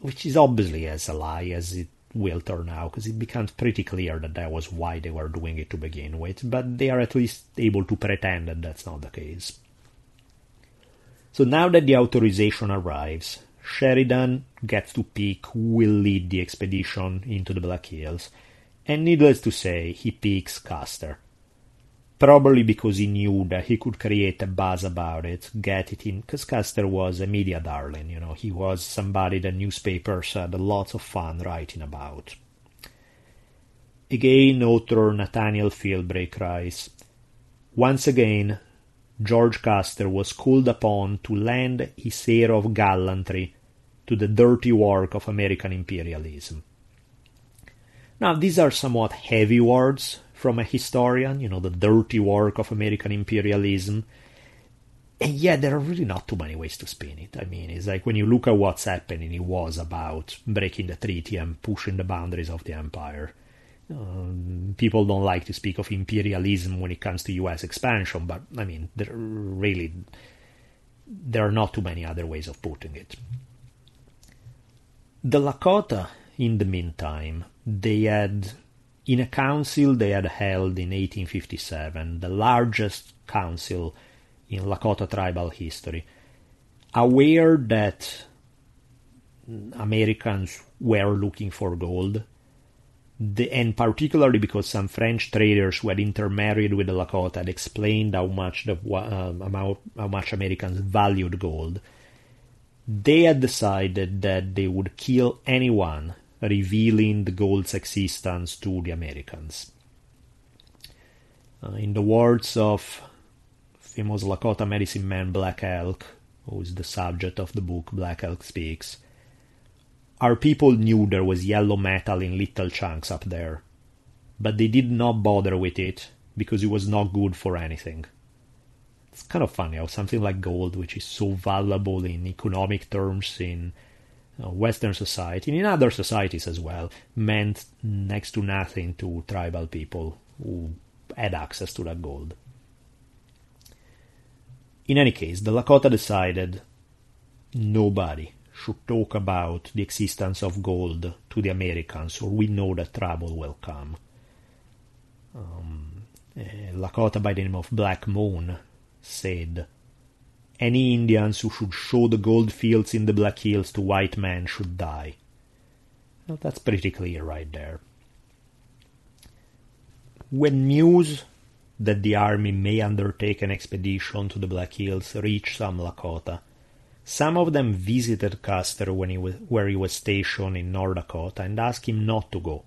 Which is obviously as a lie as it will turn out, because it becomes pretty clear that that was why they were doing it to begin with, but they are at least able to pretend that that's not the case. So now that the authorization arrives, Sheridan gets to pick who will lead the expedition into the Black Hills, and needless to say, he picks Custer probably because he knew that he could create a buzz about it, get it in. Because Custer was a media darling, you know, he was somebody that newspapers had lots of fun writing about. Again, author Nathaniel Philbrick writes Once again, George Custer was called upon to lend his air of gallantry to the dirty work of American imperialism. Now, these are somewhat heavy words from a historian, you know, the dirty work of American imperialism. And yet, there are really not too many ways to spin it. I mean, it's like when you look at what's happening, it was about breaking the treaty and pushing the boundaries of the empire. Um, people don't like to speak of imperialism when it comes to U.S. expansion, but I mean, there really there are not too many other ways of putting it. The Lakota, in the meantime, they had in a council they had held in 1857, the largest council in Lakota tribal history, aware that Americans were looking for gold, the, and particularly because some French traders who had intermarried with the Lakota had explained how much the um, how much Americans valued gold, they had decided that they would kill anyone revealing the gold's existence to the Americans. Uh, in the words of famous Lakota medicine man Black Elk, who is the subject of the book Black Elk Speaks, our people knew there was yellow metal in little chunks up there, but they did not bother with it because it was not good for anything. it's kind of funny how something like gold, which is so valuable in economic terms in Western society and in other societies as well, meant next to nothing to tribal people who had access to that gold. In any case, the Lakota decided nobody should talk about the existence of gold to the Americans, or we know that trouble will come. Um, a Lakota by the name of Black Moon said, Any Indians who should show the gold fields in the Black Hills to white men should die. Well, that's pretty clear right there. When news that the army may undertake an expedition to the Black Hills reached some Lakota, some of them visited Custer when he was, where he was stationed in North Dakota and asked him not to go.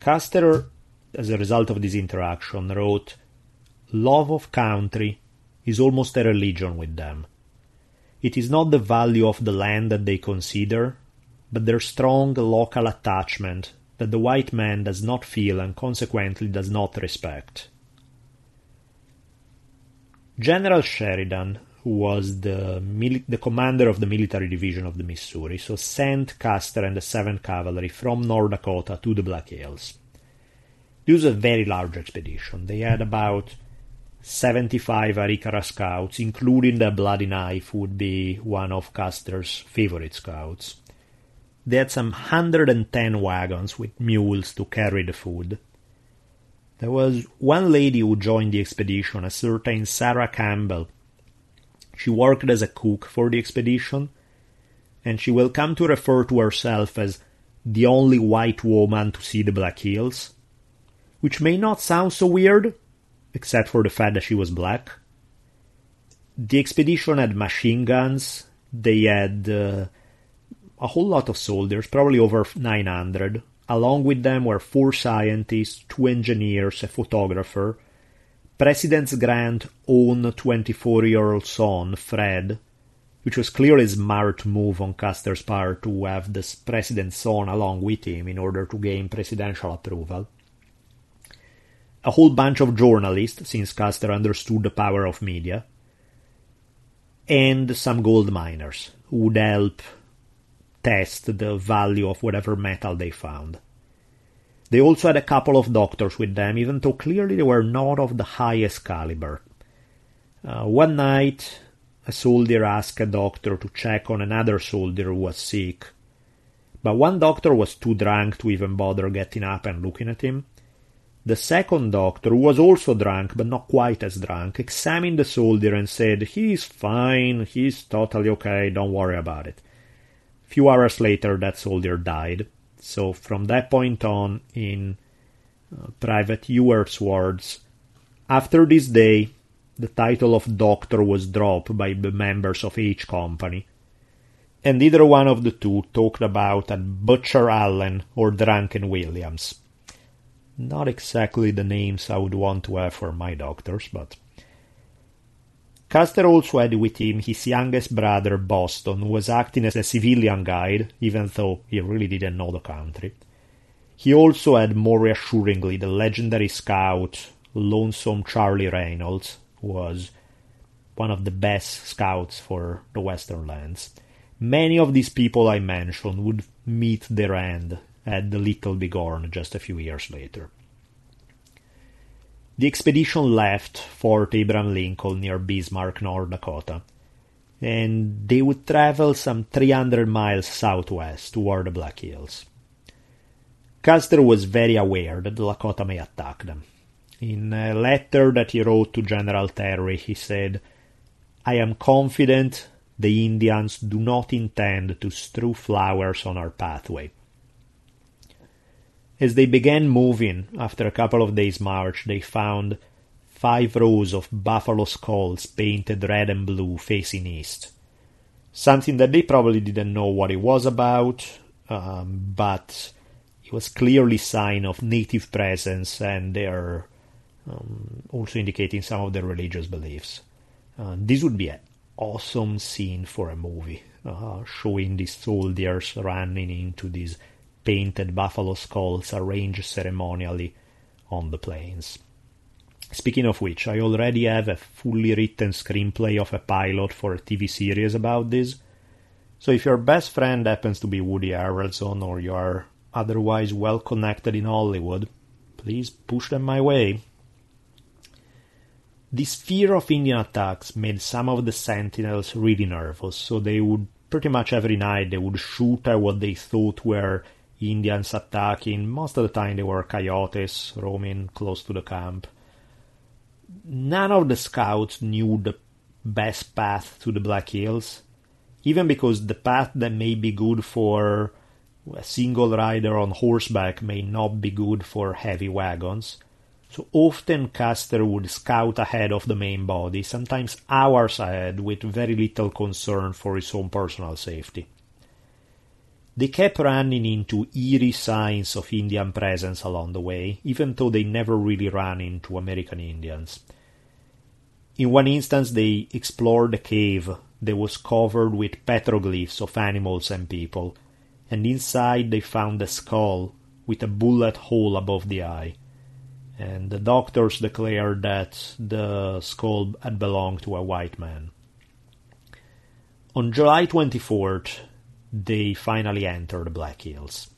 Custer, as a result of this interaction, wrote, Love of country is almost a religion with them. It is not the value of the land that they consider, but their strong local attachment that the white man does not feel and consequently does not respect. General Sheridan, who was the, mili- the commander of the military division of the Missouri, so sent Custer and the 7th Cavalry from North Dakota to the Black Hills. This was a very large expedition. They had about 75 Arikara scouts, including the Bloody Knife, would be one of Custer's favorite scouts. They had some 110 wagons with mules to carry the food. There was one lady who joined the expedition, a certain Sarah Campbell, she worked as a cook for the expedition, and she will come to refer to herself as the only white woman to see the Black Hills, which may not sound so weird, except for the fact that she was black. The expedition had machine guns, they had uh, a whole lot of soldiers, probably over 900. Along with them were four scientists, two engineers, a photographer, President Grant's own 24 year old son, Fred, which was clearly a smart move on Custer's part to have the president's son along with him in order to gain presidential approval. A whole bunch of journalists, since Custer understood the power of media, and some gold miners who would help test the value of whatever metal they found. They also had a couple of doctors with them, even though clearly they were not of the highest caliber. Uh, one night, a soldier asked a doctor to check on another soldier who was sick. But one doctor was too drunk to even bother getting up and looking at him. The second doctor, who was also drunk but not quite as drunk, examined the soldier and said, He's fine, he's totally okay, don't worry about it. A few hours later, that soldier died. So from that point on, in uh, Private Ewert's words, after this day, the title of doctor was dropped by the members of each company, and either one of the two talked about at Butcher Allen or Drunken Williams. Not exactly the names I would want to have for my doctors, but Custer also had with him his youngest brother Boston, who was acting as a civilian guide, even though he really didn't know the country. He also had more reassuringly the legendary scout Lonesome Charlie Reynolds, who was one of the best scouts for the Western lands. Many of these people I mentioned would meet their end at the Little Bighorn just a few years later. The expedition left Fort Abraham Lincoln near Bismarck, North Dakota, and they would travel some 300 miles southwest toward the Black Hills. Custer was very aware that the Lakota may attack them. In a letter that he wrote to General Terry, he said, I am confident the Indians do not intend to strew flowers on our pathway. As they began moving, after a couple of days' march, they found five rows of buffalo skulls painted red and blue facing east. Something that they probably didn't know what it was about, um, but it was clearly sign of native presence and their um, also indicating some of their religious beliefs. Uh, this would be an awesome scene for a movie, uh, showing these soldiers running into these painted buffalo skulls arranged ceremonially on the plains. Speaking of which, I already have a fully written screenplay of a pilot for a TV series about this. So if your best friend happens to be Woody Harrelson or you are otherwise well connected in Hollywood, please push them my way. This fear of Indian attacks made some of the sentinels really nervous, so they would pretty much every night they would shoot at what they thought were Indians attacking. Most of the time they were coyotes roaming close to the camp. None of the scouts knew the best path to the Black Hills, even because the path that may be good for a single rider on horseback may not be good for heavy wagons. So often Custer would scout ahead of the main body, sometimes hours ahead, with very little concern for his own personal safety. They kept running into eerie signs of Indian presence along the way, even though they never really ran into American Indians. In one instance, they explored a cave that was covered with petroglyphs of animals and people, and inside they found a skull with a bullet hole above the eye. And the doctors declared that the skull had belonged to a white man. On July 24th, they finally entered the Black Hills.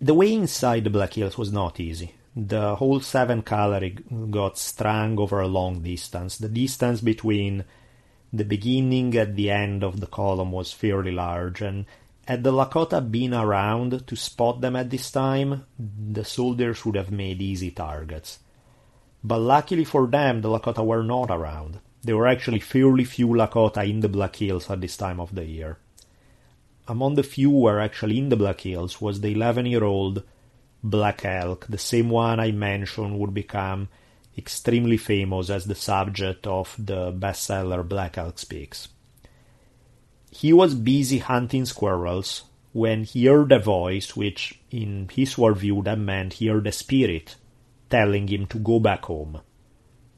The way inside the Black Hills was not easy. The whole 7 cavalry got strung over a long distance. The distance between the beginning and the end of the column was fairly large, and had the Lakota been around to spot them at this time, the soldiers would have made easy targets. But luckily for them, the Lakota were not around. There were actually fairly few Lakota in the Black Hills at this time of the year. Among the few who were actually in the Black Hills was the 11 year old Black Elk, the same one I mentioned would become extremely famous as the subject of the bestseller Black Elk Speaks. He was busy hunting squirrels when he heard a voice which, in his worldview, that meant he heard a spirit telling him to go back home.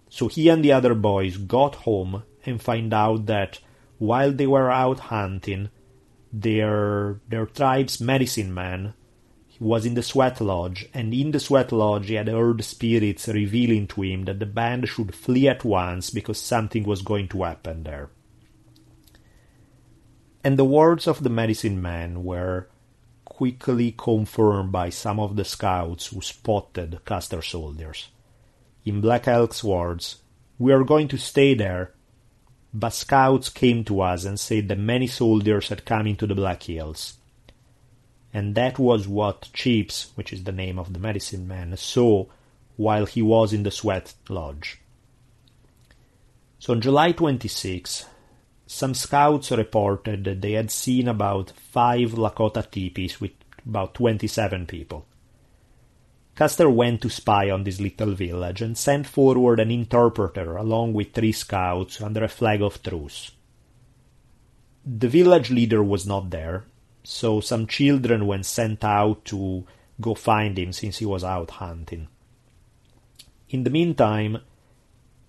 So he and the other boys got home and find out that while they were out hunting, their their tribe's medicine man was in the sweat lodge, and in the sweat lodge he had heard spirits revealing to him that the band should flee at once because something was going to happen there and the words of the medicine man were quickly confirmed by some of the scouts who spotted Custer soldiers. In Black Elk's words, we are going to stay there, but scouts came to us and said that many soldiers had come into the Black Hills. And that was what Chips, which is the name of the medicine man, saw while he was in the sweat lodge. So on July 26, some scouts reported that they had seen about five Lakota teepees with about 27 people. Custer went to spy on this little village and sent forward an interpreter along with three scouts under a flag of truce. The village leader was not there, so some children were sent out to go find him since he was out hunting. In the meantime,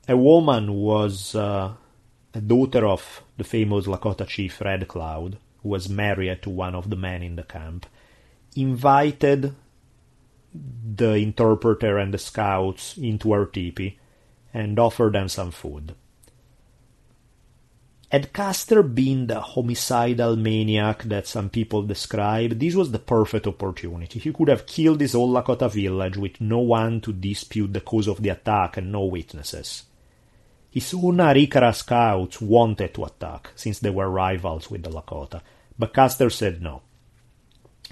a woman was uh, a daughter of the famous Lakota chief Red Cloud, who was married to one of the men in the camp, invited the interpreter and the scouts into our teepee and offered them some food. Had Custer been the homicidal maniac that some people describe, this was the perfect opportunity. He could have killed this whole Lakota village with no one to dispute the cause of the attack and no witnesses. His own Arikara scouts wanted to attack, since they were rivals with the Lakota, but Custer said no.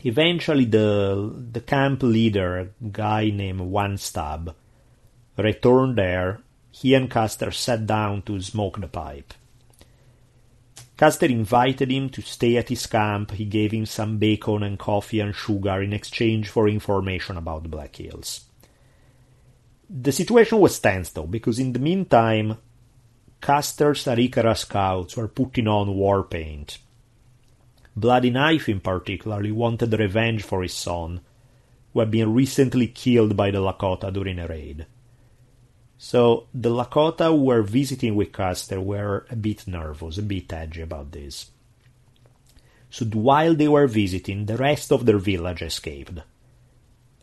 Eventually, the, the camp leader, a guy named One Stab, returned there. He and Custer sat down to smoke the pipe. Custer invited him to stay at his camp. He gave him some bacon and coffee and sugar in exchange for information about the Black Hills. The situation was tense, though, because in the meantime, Custer's Arikara scouts were putting on war paint. Bloody Knife, in particular, wanted revenge for his son, who had been recently killed by the Lakota during a raid. So the Lakota who were visiting with Custer were a bit nervous, a bit edgy about this. So while they were visiting, the rest of their village escaped.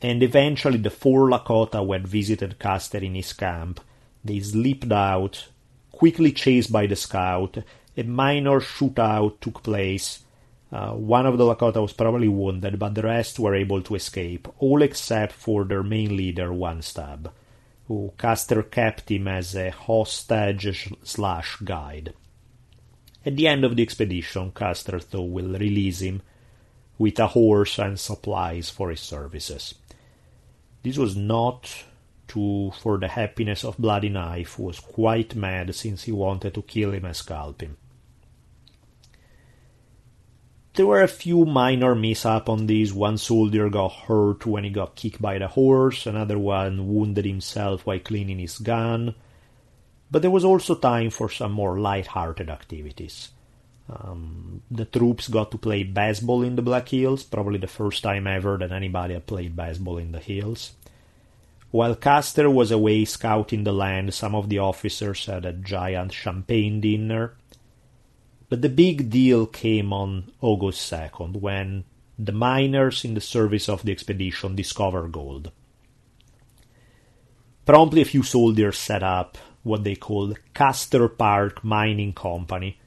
and eventually the four Lakota who had visited Custer in his camp, they slipped out, quickly chased by the scout, a minor shootout took place. Uh, one of the Lakota was probably wounded, but the rest were able to escape, all except for their main leader, One Stab, who Custer kept him as a hostage slash guide. At the end of the expedition, Custer, though, will release him with a horse and supplies for his services. This was not to for the happiness of Bloody Knife, who was quite mad since he wanted to kill him and scalp him. There were a few minor mishaps on this. One soldier got hurt when he got kicked by the horse, another one wounded himself while cleaning his gun. But there was also time for some more light-hearted activities. Um, the troops got to play baseball in the Black Hills, probably the first time ever that anybody had played baseball in the hills. While Custer was away scouting the land, some of the officers had a giant champagne dinner. But the big deal came on August 2nd, when the miners in the service of the expedition discovered gold. Promptly, a few soldiers set up what they called Custer Park Mining Company,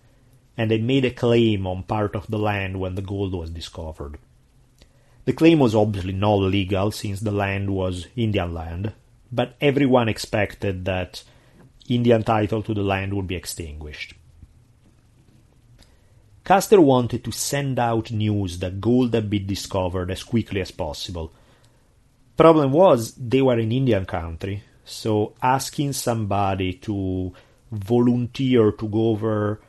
and they made a claim on part of the land when the gold was discovered. The claim was obviously not legal since the land was Indian land, but everyone expected that Indian title to the land would be extinguished. Custer wanted to send out news that gold had been discovered as quickly as possible. Problem was, they were in Indian country, so asking somebody to volunteer to go over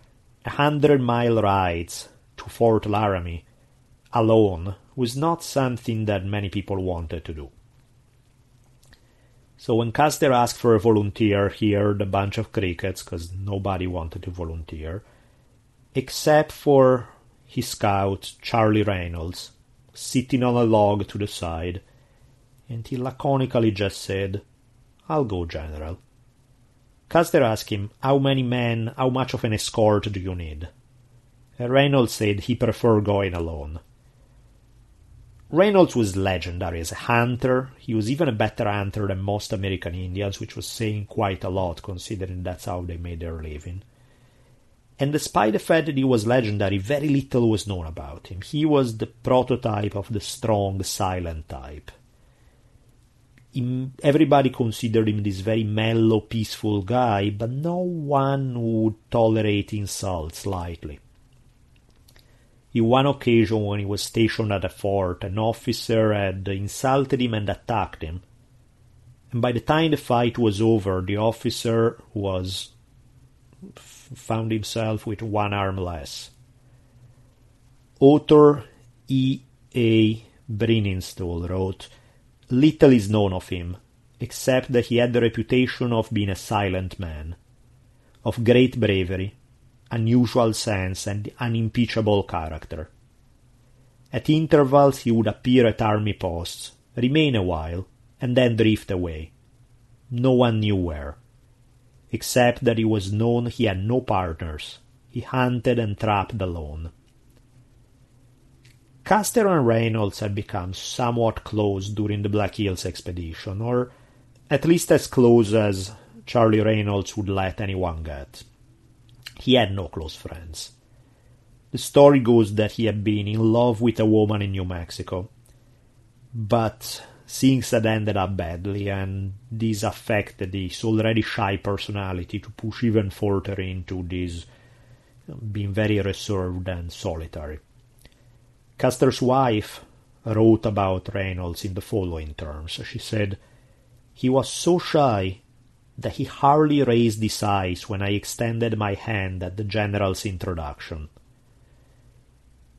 a hundred mile rides to Fort Laramie alone was not something that many people wanted to do. So when Custer asked for a volunteer, he heard a bunch of crickets because nobody wanted to volunteer, except for his scout, Charlie Reynolds, sitting on a log to the side, and he laconically just said, I'll go, General. Custer asked him, How many men, how much of an escort do you need? Reynolds said he preferred going alone. Reynolds was legendary as a hunter. He was even a better hunter than most American Indians, which was saying quite a lot considering that's how they made their living. And despite the fact that he was legendary, very little was known about him. He was the prototype of the strong, silent type everybody considered him this very mellow, peaceful guy, but no one would tolerate insults lightly. In one occasion, when he was stationed at a fort, an officer had insulted him and attacked him. And by the time the fight was over, the officer was found himself with one arm less. Author E. A. Brininstool wrote, Little is known of him, except that he had the reputation of being a silent man, of great bravery, unusual sense, and unimpeachable character. At intervals he would appear at army posts, remain a while, and then drift away. No one knew where. Except that it was known he had no partners. He hunted and trapped alone. Custer and Reynolds had become somewhat close during the Black Hills expedition, or at least as close as Charlie Reynolds would let anyone get. He had no close friends. The story goes that he had been in love with a woman in New Mexico, but things had ended up badly, and this affected his already shy personality to push even further into this being very reserved and solitary. Custer's wife wrote about Reynolds in the following terms. She said, He was so shy that he hardly raised his eyes when I extended my hand at the general's introduction.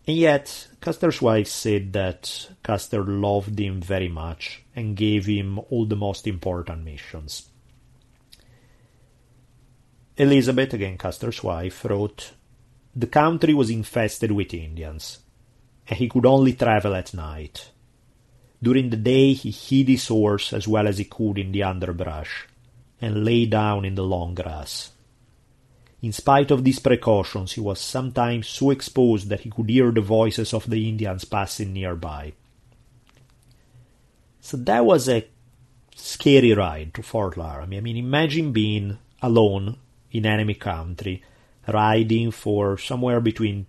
And yet, Custer's wife said that Custer loved him very much and gave him all the most important missions. Elizabeth, again Custer's wife, wrote, The country was infested with Indians and he could only travel at night. During the day he hid his horse as well as he could in the underbrush, and lay down in the long grass. In spite of these precautions, he was sometimes so exposed that he could hear the voices of the Indians passing nearby. So that was a scary ride to Fort Laramie. I mean, imagine being alone in enemy country, riding for somewhere between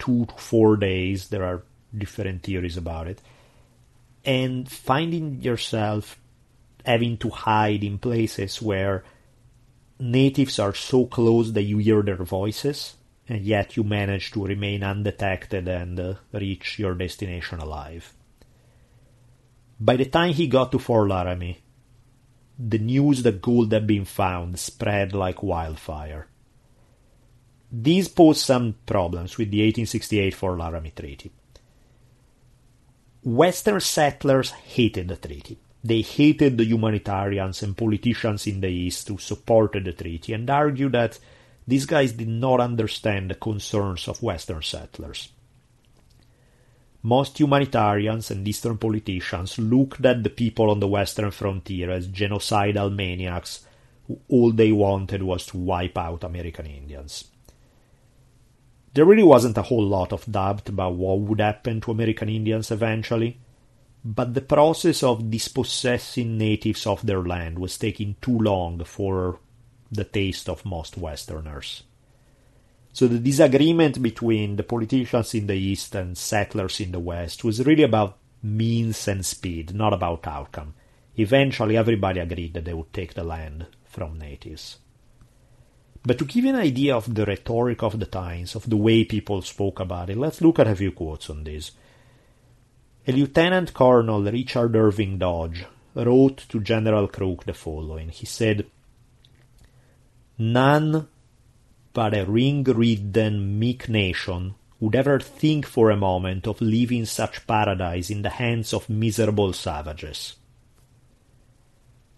two to four days. There are different theories about it. And finding yourself having to hide in places where natives are so close that you hear their voices, and yet you manage to remain undetected and uh, reach your destination alive. By the time he got to Fort Laramie, the news that gold had been found spread like wildfire. These posed some problems with the 1868 Fort Laramie Treaty. Western settlers hated the treaty. They hated the humanitarians and politicians in the East who supported the treaty and argued that these guys did not understand the concerns of Western settlers. Most humanitarians and Eastern politicians looked at the people on the Western frontier as genocidal maniacs who all they wanted was to wipe out American Indians. There really wasn't a whole lot of doubt about what would happen to American Indians eventually, but the process of dispossessing natives of their land was taking too long for the taste of most Westerners. So the disagreement between the politicians in the East and settlers in the West was really about means and speed, not about outcome. Eventually, everybody agreed that they would take the land from natives. But to give you an idea of the rhetoric of the times, of the way people spoke about it, let's look at a few quotes on this. A Lieutenant Colonel Richard Irving Dodge wrote to General Crook the following. He said, None but a ring-ridden meek nation would ever think for a moment of leaving such paradise in the hands of miserable savages.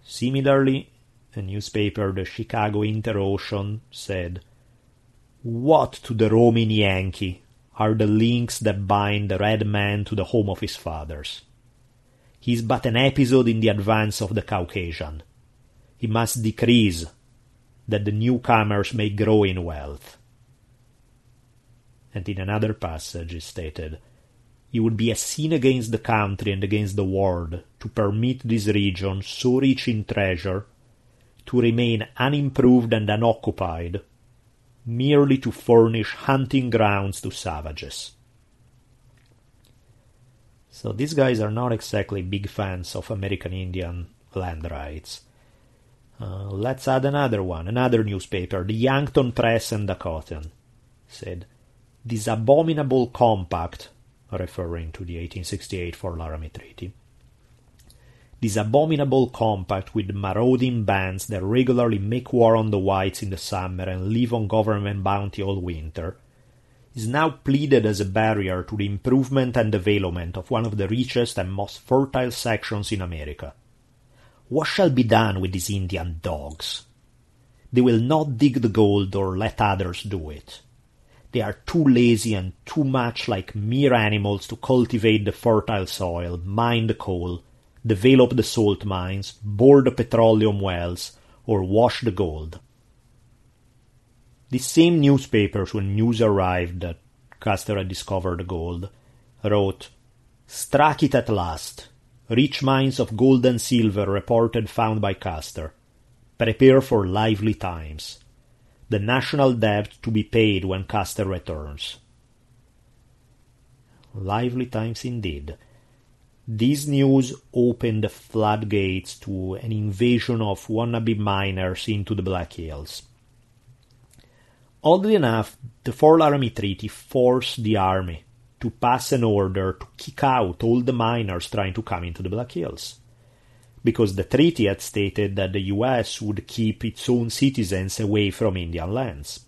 Similarly, a newspaper, the Chicago Inter-Ocean, said, What to the roaming Yankee are the links that bind the red man to the home of his fathers? He is but an episode in the advance of the Caucasian. He must decrease that the newcomers may grow in wealth. And in another passage is stated, It would be a sin against the country and against the world to permit this region, so rich in treasure, to remain unimproved and unoccupied, merely to furnish hunting grounds to savages. So these guys are not exactly big fans of American Indian land rights. Uh, let's add another one, another newspaper, the Yankton Press and Dakotan, said, This abominable compact, referring to the 1868 Fort Laramie Treaty, this abominable compact with marauding bands that regularly make war on the whites in the summer and live on government bounty all winter, is now pleaded as a barrier to the improvement and development of one of the richest and most fertile sections in America. What shall be done with these Indian dogs? They will not dig the gold or let others do it. They are too lazy and too much like mere animals to cultivate the fertile soil, mine the coal, develop the salt mines, bore the petroleum wells, or wash the gold. These same newspapers, when news arrived that Custer had discovered gold, wrote, Struck it at last. Rich mines of gold and silver reported found by Custer. Prepare for lively times. The national debt to be paid when Custer returns. Lively times indeed. This news opened the floodgates to an invasion of wannabe miners into the Black Hills. Oddly enough, the Fort Laramie Treaty forced the army to pass an order to kick out all the miners trying to come into the Black Hills. Because the treaty had stated that the US would keep its own citizens away from Indian lands.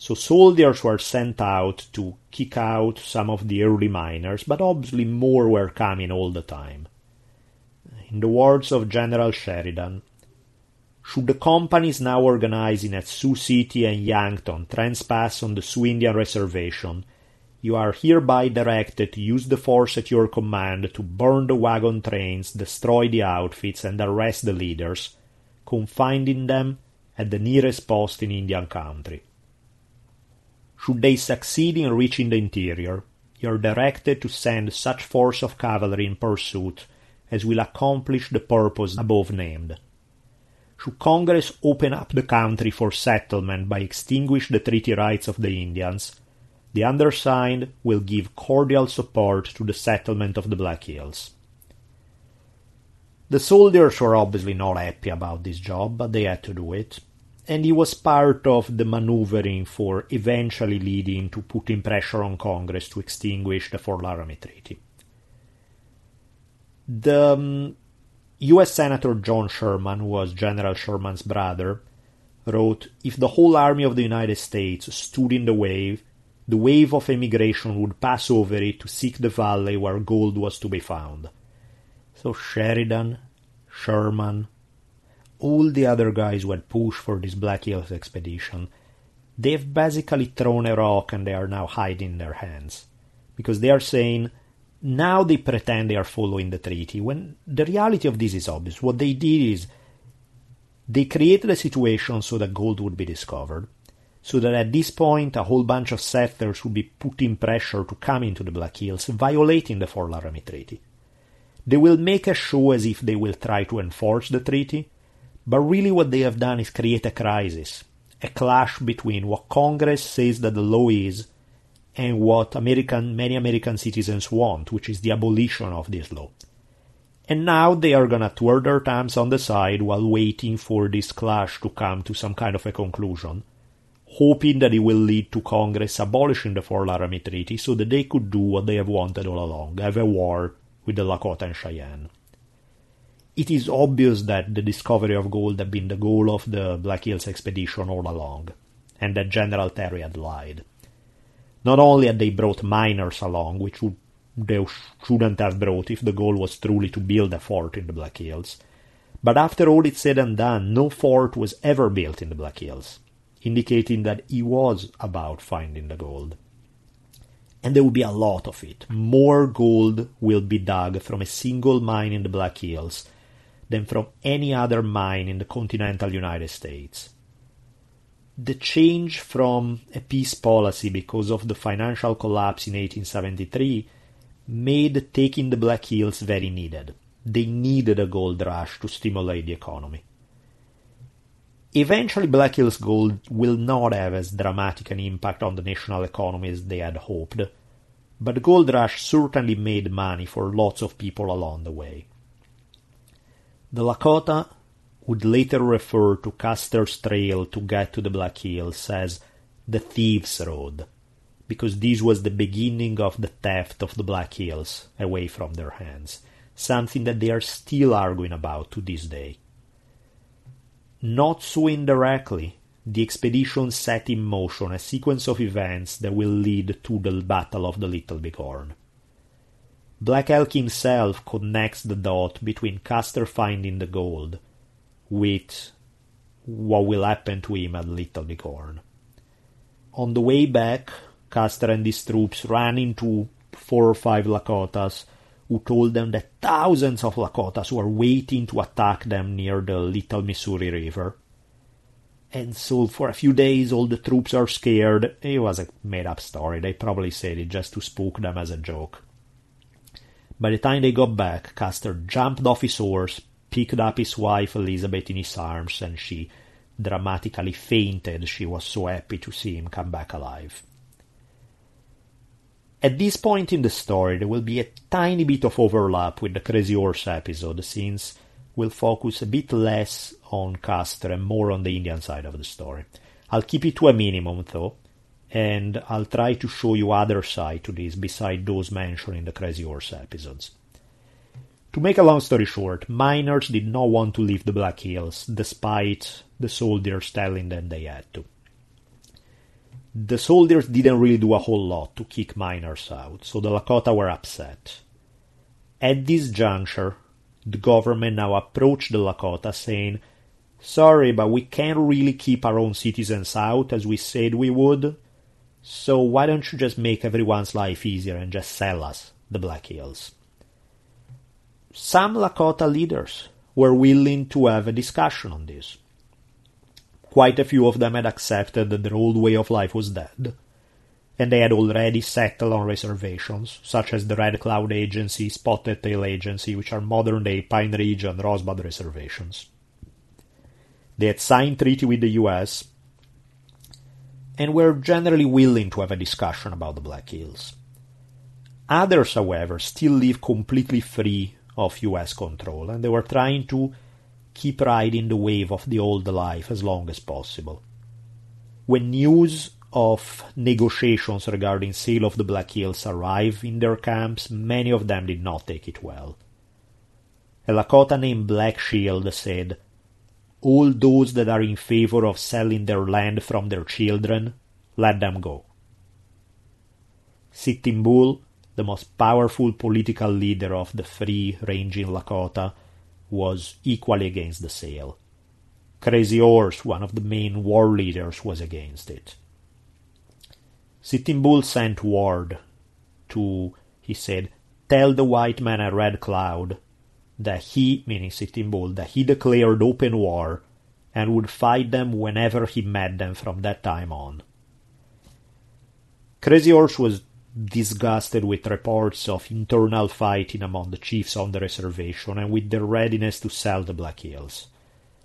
So soldiers were sent out to kick out some of the early miners, but obviously more were coming all the time. In the words of General Sheridan, should the companies now organizing at Sioux City and Yankton trespass on the Sioux Indian Reservation, you are hereby directed to use the force at your command to burn the wagon trains, destroy the outfits, and arrest the leaders, confining them at the nearest post in Indian country. Should they succeed in reaching the interior, you are directed to send such force of cavalry in pursuit as will accomplish the purpose above named. Should Congress open up the country for settlement by extinguishing the treaty rights of the Indians, the undersigned will give cordial support to the settlement of the Black Hills. The soldiers were obviously not happy about this job, but they had to do it, and it was part of the maneuvering for eventually leading to putting pressure on Congress to extinguish the Fort Laramie Treaty. The um, U.S. Senator John Sherman, who was General Sherman's brother, wrote If the whole army of the United States stood in the way, the wave of emigration would pass over it to seek the valley where gold was to be found. So Sheridan, Sherman, all the other guys who had pushed for this Black Hills expedition, they've basically thrown a rock and they are now hiding their hands. Because they are saying, now they pretend they are following the treaty, when the reality of this is obvious. What they did is they created a situation so that gold would be discovered, so that at this point a whole bunch of settlers would be putting pressure to come into the Black Hills, violating the Fort Laramie Treaty. They will make a show as if they will try to enforce the treaty, but really, what they have done is create a crisis, a clash between what Congress says that the law is and what American, many American citizens want, which is the abolition of this law. And now they are gonna twirl their thumbs on the side while waiting for this clash to come to some kind of a conclusion, hoping that it will lead to Congress abolishing the Fort Laramie Treaty so that they could do what they have wanted all along, have a war with the Lakota and Cheyenne it is obvious that the discovery of gold had been the goal of the Black Hills expedition all along, and that General Terry had lied. Not only had they brought miners along, which they shouldn't have brought if the goal was truly to build a fort in the Black Hills, but after all is said and done, no fort was ever built in the Black Hills, indicating that he was about finding the gold. And there will be a lot of it. More gold will be dug from a single mine in the Black Hills than from any other mine in the continental United States. The change from a peace policy because of the financial collapse in 1873 made taking the Black Hills very needed. They needed a gold rush to stimulate the economy. Eventually, Black Hills Gold will not have as dramatic an impact on the national economy as they had hoped, but the gold rush certainly made money for lots of people along the way. The Lakota would later refer to Custer's trail to get to the Black Hills as the Thieves' Road, because this was the beginning of the theft of the Black Hills away from their hands, something that they are still arguing about to this day. Not so indirectly, the expedition set in motion a sequence of events that will lead to the Battle of the Little Bighorn. Black Elk himself connects the dot between Custer finding the gold with what will happen to him at Little Bighorn. On the way back, Custer and his troops ran into four or five Lakotas who told them that thousands of Lakotas were waiting to attack them near the Little Missouri River. And so for a few days all the troops are scared. It was a made up story. They probably said it just to spook them as a joke. By the time they got back, Custer jumped off his horse, picked up his wife Elizabeth in his arms, and she dramatically fainted. She was so happy to see him come back alive. At this point in the story, there will be a tiny bit of overlap with the Crazy Horse episode, since we'll focus a bit less on Custer and more on the Indian side of the story. I'll keep it to a minimum, though, and I'll try to show you other side to this beside those mentioned in the Crazy Horse episodes. To make a long story short, miners did not want to leave the Black Hills despite the soldiers telling them they had to. The soldiers didn't really do a whole lot to kick miners out, so the Lakota were upset. At this juncture, the government now approached the Lakota saying, Sorry, but we can't really keep our own citizens out as we said we would, so why don't you just make everyone's life easier and just sell us the Black Hills? Some Lakota leaders were willing to have a discussion on this. Quite a few of them had accepted that their old way of life was dead. and they had already settled on reservations, such as the Red Cloud Agency, Spotted Tail Agency, which are modern day Pine Ridge and Rosebud reservations. They had signed treaty with the US and were generally willing to have a discussion about the Black Hills. Others, however, still live completely free of US control, and they were trying to keep riding the wave of the old life as long as possible. When news of negotiations regarding sale of the Black Hills arrived in their camps, many of them did not take it well. A Lakota named Black Shield said, All those that are in favor of selling their land from their children, let them go. Sitting Bull the most powerful political leader of the free ranging Lakota, was equally against the sale. Crazy Horse, one of the main war leaders, was against it. Sitting Bull sent word to, he said, tell the white man at Red Cloud that he, meaning Sitting Bull, that he declared open war and would fight them whenever he met them from that time on. Crazy Horse was disgusted with reports of internal fighting among the chiefs on the reservation and with their readiness to sell the Black Hills.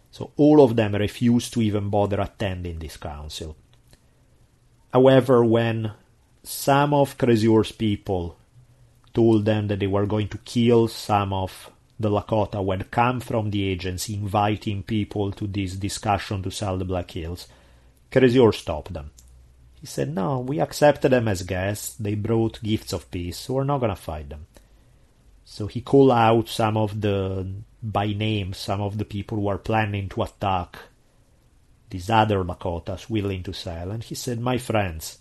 So all of them refused to even bother attending this council. However, when some of Crazy Horse people told them that they were going to kill some of the Lakota had come from the agency inviting people to this discussion to sell the Black Hills, Horse stopped them. He said, No, we accepted them as guests. They brought gifts of peace, so we're not going to fight them. So he called out some of the, by name, some of the people who are planning to attack these other Lakotas willing to sell. And he said, My friends,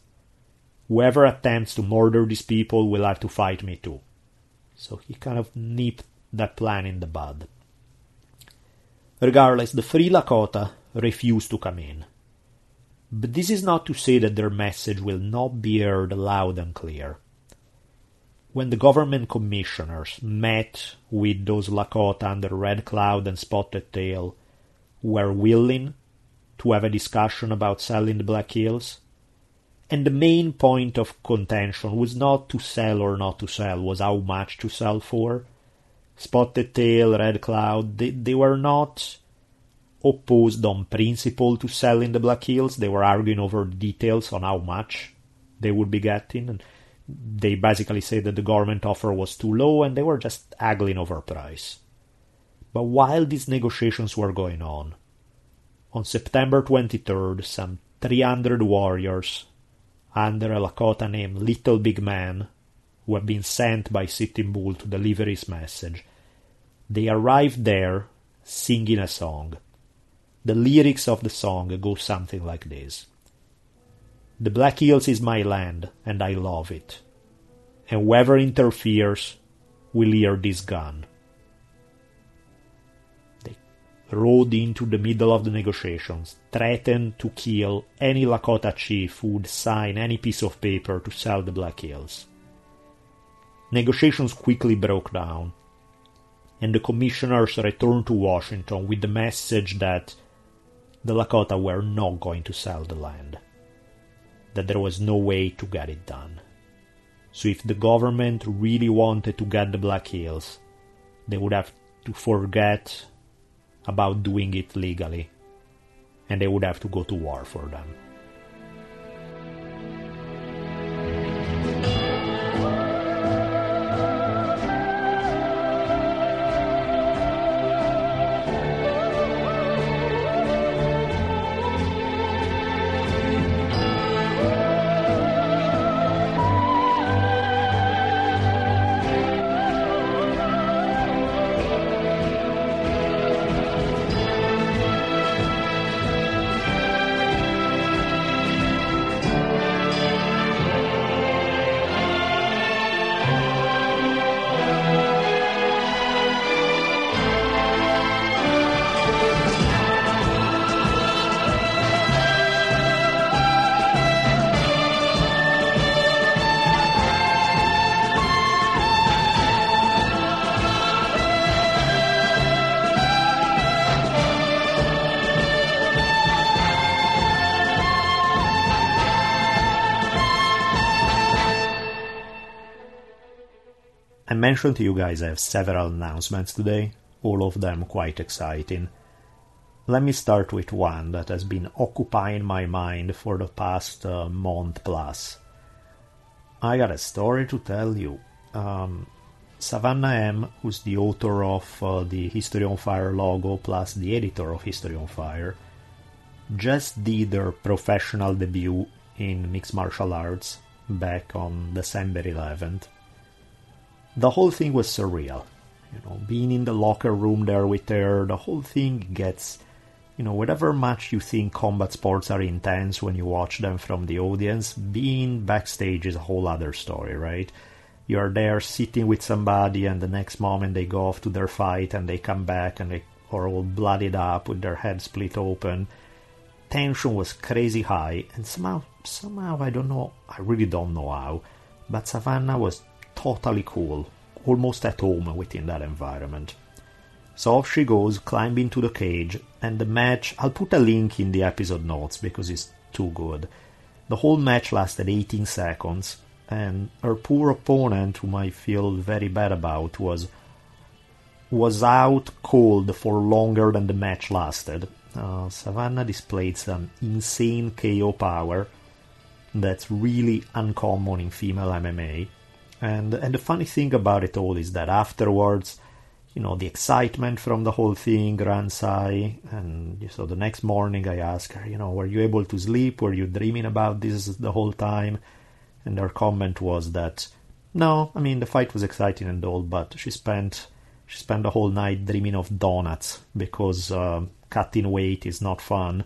whoever attempts to murder these people will have to fight me too. So he kind of nipped that plan in the bud. Regardless, the Free Lakota refused to come in. But this is not to say that their message will not be heard loud and clear. When the government commissioners met with those Lakota under Red Cloud and Spotted Tail, were willing to have a discussion about selling the Black Hills, and the main point of contention was not to sell or not to sell, was how much to sell for. Spotted Tail, Red Cloud, they, they were not opposed on principle to selling the Black Hills. They were arguing over details on how much they would be getting. And they basically said that the government offer was too low and they were just haggling over price. But while these negotiations were going on, on September 23rd, some 300 warriors under a Lakota named Little Big Man, who had been sent by Sitting Bull to deliver his message, they arrived there singing a song. The lyrics of the song go something like this The Black Hills is my land, and I love it. And whoever interferes will hear this gun. They rode into the middle of the negotiations, threatened to kill any Lakota chief who would sign any piece of paper to sell the Black Hills. Negotiations quickly broke down, and the commissioners returned to Washington with the message that the Lakota were not going to sell the land, that there was no way to get it done. So if the government really wanted to get the Black Hills, they would have to forget about doing it legally, and they would have to go to war for them. Mentioned to you guys, I have several announcements today, all of them quite exciting. Let me start with one that has been occupying my mind for the past uh, month plus. I got a story to tell you. Um, Savannah M, who's the author of uh, the History on Fire logo plus the editor of History on Fire, just did her professional debut in mixed martial arts back on December 11th. The whole thing was surreal. You know, being in the locker room there with her, the whole thing gets you know, whatever much you think combat sports are intense when you watch them from the audience, being backstage is a whole other story, right? You're there sitting with somebody, and the next moment they go off to their fight and they come back and they are all bloodied up with their head split open. Tension was crazy high, and somehow, somehow, I don't know, I really don't know how, but Savannah was totally cool, almost at home within that environment. So off she goes, climbing to the cage, and the match. I'll put a link in the episode notes because it's too good. The whole match lasted 18 seconds, and her poor opponent, whom I feel very bad about, was was out cold for longer than the match lasted. Uh, Savannah displayed some insane KO power that's really uncommon in female MMA. And and the funny thing about it all is that afterwards you know, the excitement from the whole thing runs high. And so the next morning I ask her, you know, were you able to sleep? Were you dreaming about this the whole time? And her comment was that, no, I mean, the fight was exciting and all, but she spent, she spent the whole night dreaming of donuts because uh, cutting weight is not fun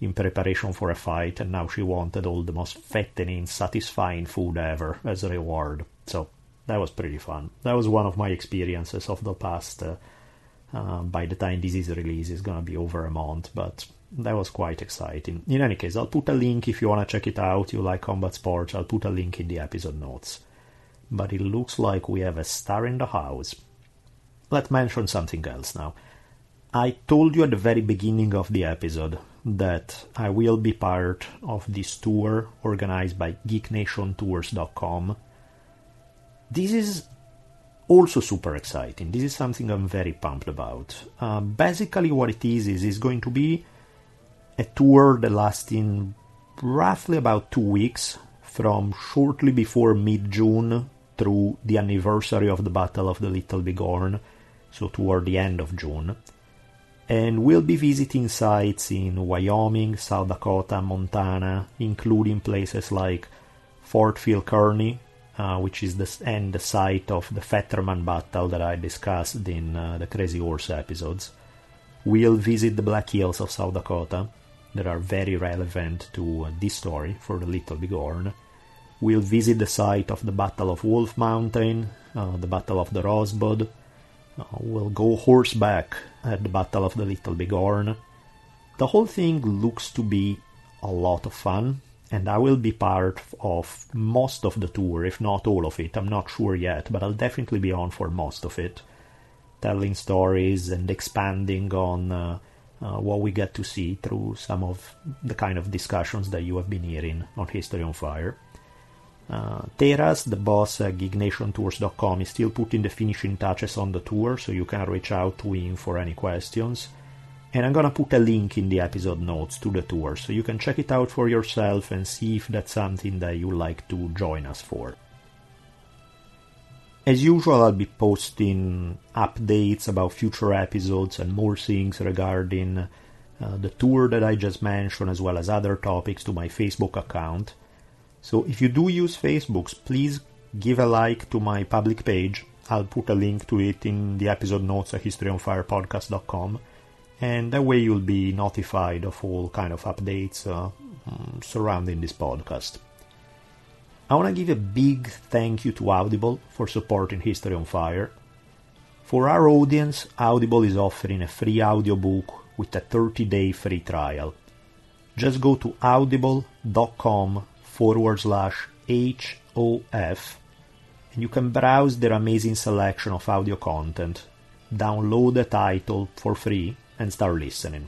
in preparation for a fight. And now she wanted all the most fattening, satisfying food ever as a reward. So that was pretty fun. That was one of my experiences of the past. Uh, uh, by the time this is released, it's gonna be over a month, but that was quite exciting. In any case, I'll put a link if you wanna check it out. You like combat sports? I'll put a link in the episode notes. But it looks like we have a star in the house. Let's mention something else now. I told you at the very beginning of the episode that I will be part of this tour organized by GeekNationTours.com this is also super exciting. This is something I'm very pumped about. Uh, basically, what it is is it's going to be a tour that lasts in roughly about two weeks, from shortly before mid June through the anniversary of the Battle of the Little Bighorn, so toward the end of June. And we'll be visiting sites in Wyoming, South Dakota, Montana, including places like Fort Phil Kearny, uh, which is the and the site of the Fetterman battle that I discussed in uh, the Crazy Horse episodes. We'll visit the Black Hills of South Dakota that are very relevant to uh, this story for the Little Bighorn. We'll visit the site of the Battle of Wolf Mountain, uh, the Battle of the Rosebud. Uh, we'll go horseback at the Battle of the Little Bighorn. The whole thing looks to be a lot of fun and I will be part of most of the tour, if not all of it. I'm not sure yet, but I'll definitely be on for most of it, telling stories and expanding on uh, uh, what we get to see through some of the kind of discussions that you have been hearing on History on Fire. Uh, Teras, the boss at GeekNationTours.com, is still putting the finishing touches on the tour, so you can reach out to him for any questions and I'm gonna put a link in the episode notes to the tour so you can check it out for yourself and see if that's something that you like to join us for. As usual, I'll be posting updates about future episodes and more things regarding uh, the tour that I just mentioned, as well as other topics, to my Facebook account. So if you do use Facebook, please give a like to my public page. I'll put a link to it in the episode notes at historyonfirepodcast.com and that way you'll be notified of all kind of updates uh, mm, surrounding this podcast. I want to give a big thank you to Audible for supporting History on Fire. For our audience, Audible is offering a free audiobook with a 30-day free trial. Just go to audible.com forward slash HOF and you can browse their amazing selection of audio content, download the title for free and start listening.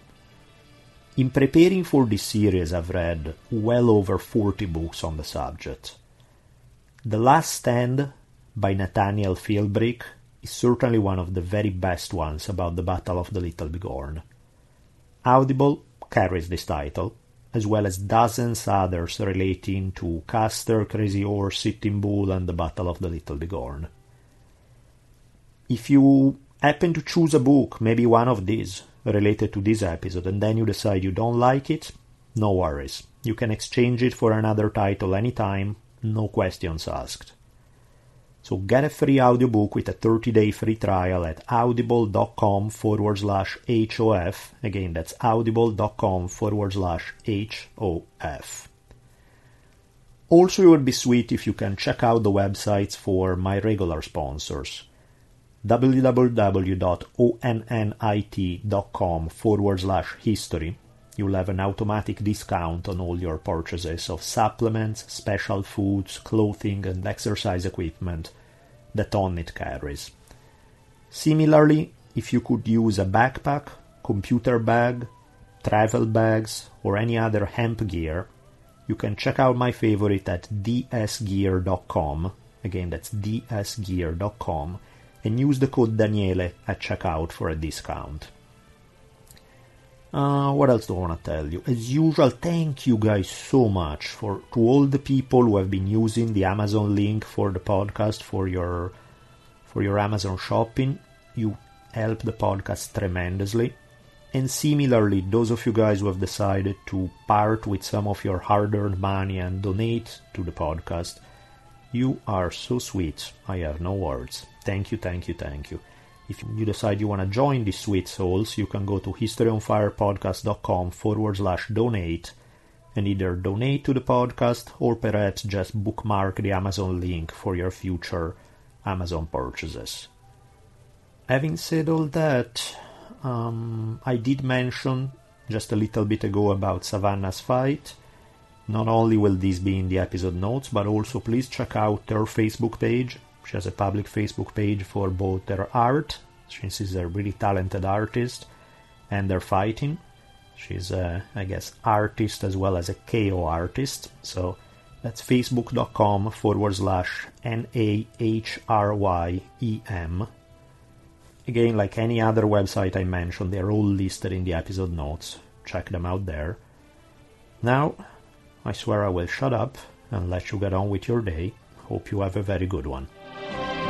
In preparing for this series, I've read well over 40 books on the subject. The Last Stand by Nathaniel Philbrick is certainly one of the very best ones about the Battle of the Little Bighorn. Audible carries this title, as well as dozens others relating to Custer, Crazy Horse, Sitting Bull, and the Battle of the Little Bighorn. If you happen to choose a book, maybe one of these, related to this episode, and then you decide you don't like it, no worries. You can exchange it for another title anytime, no questions asked. So get a free audiobook with a 30-day free trial at audible.com forward slash HOF. Again, that's audible.com forward slash HOF. Also, it would be sweet if you can check out the websites for my regular sponsors www.onnit.com forward slash history. You'll have an automatic discount on all your purchases of supplements, special foods, clothing, and exercise equipment that Onnit carries. Similarly, if you could use a backpack, computer bag, travel bags, or any other hemp gear, you can check out my favorite at dsgear.com. Again, that's dsgear.com and use the code Daniele at checkout for a discount. Uh, what else do I want to tell you? As usual, thank you guys so much for to all the people who have been using the Amazon link for the podcast for your for your Amazon shopping. You help the podcast tremendously. And similarly, those of you guys who have decided to part with some of your hard-earned money and donate to the podcast, you are so sweet. I have no words. Thank you, thank you, thank you. If you decide you want to join these sweet souls, you can go to historyonfirepodcast.com forward slash donate and either donate to the podcast or perhaps just bookmark the Amazon link for your future Amazon purchases. Having said all that, um, I did mention just a little bit ago about Savannah's fight. Not only will this be in the episode notes, but also please check out their Facebook page she has a public Facebook page for both their art, since she's a really talented artist, and their fighting. She's a, I guess, artist as well as a KO artist. So that's facebook.com forward slash N A H R Y E M. Again, like any other website I mentioned, they're all listed in the episode notes. Check them out there. Now, I swear I will shut up and let you get on with your day. Hope you have a very good one. Thank you.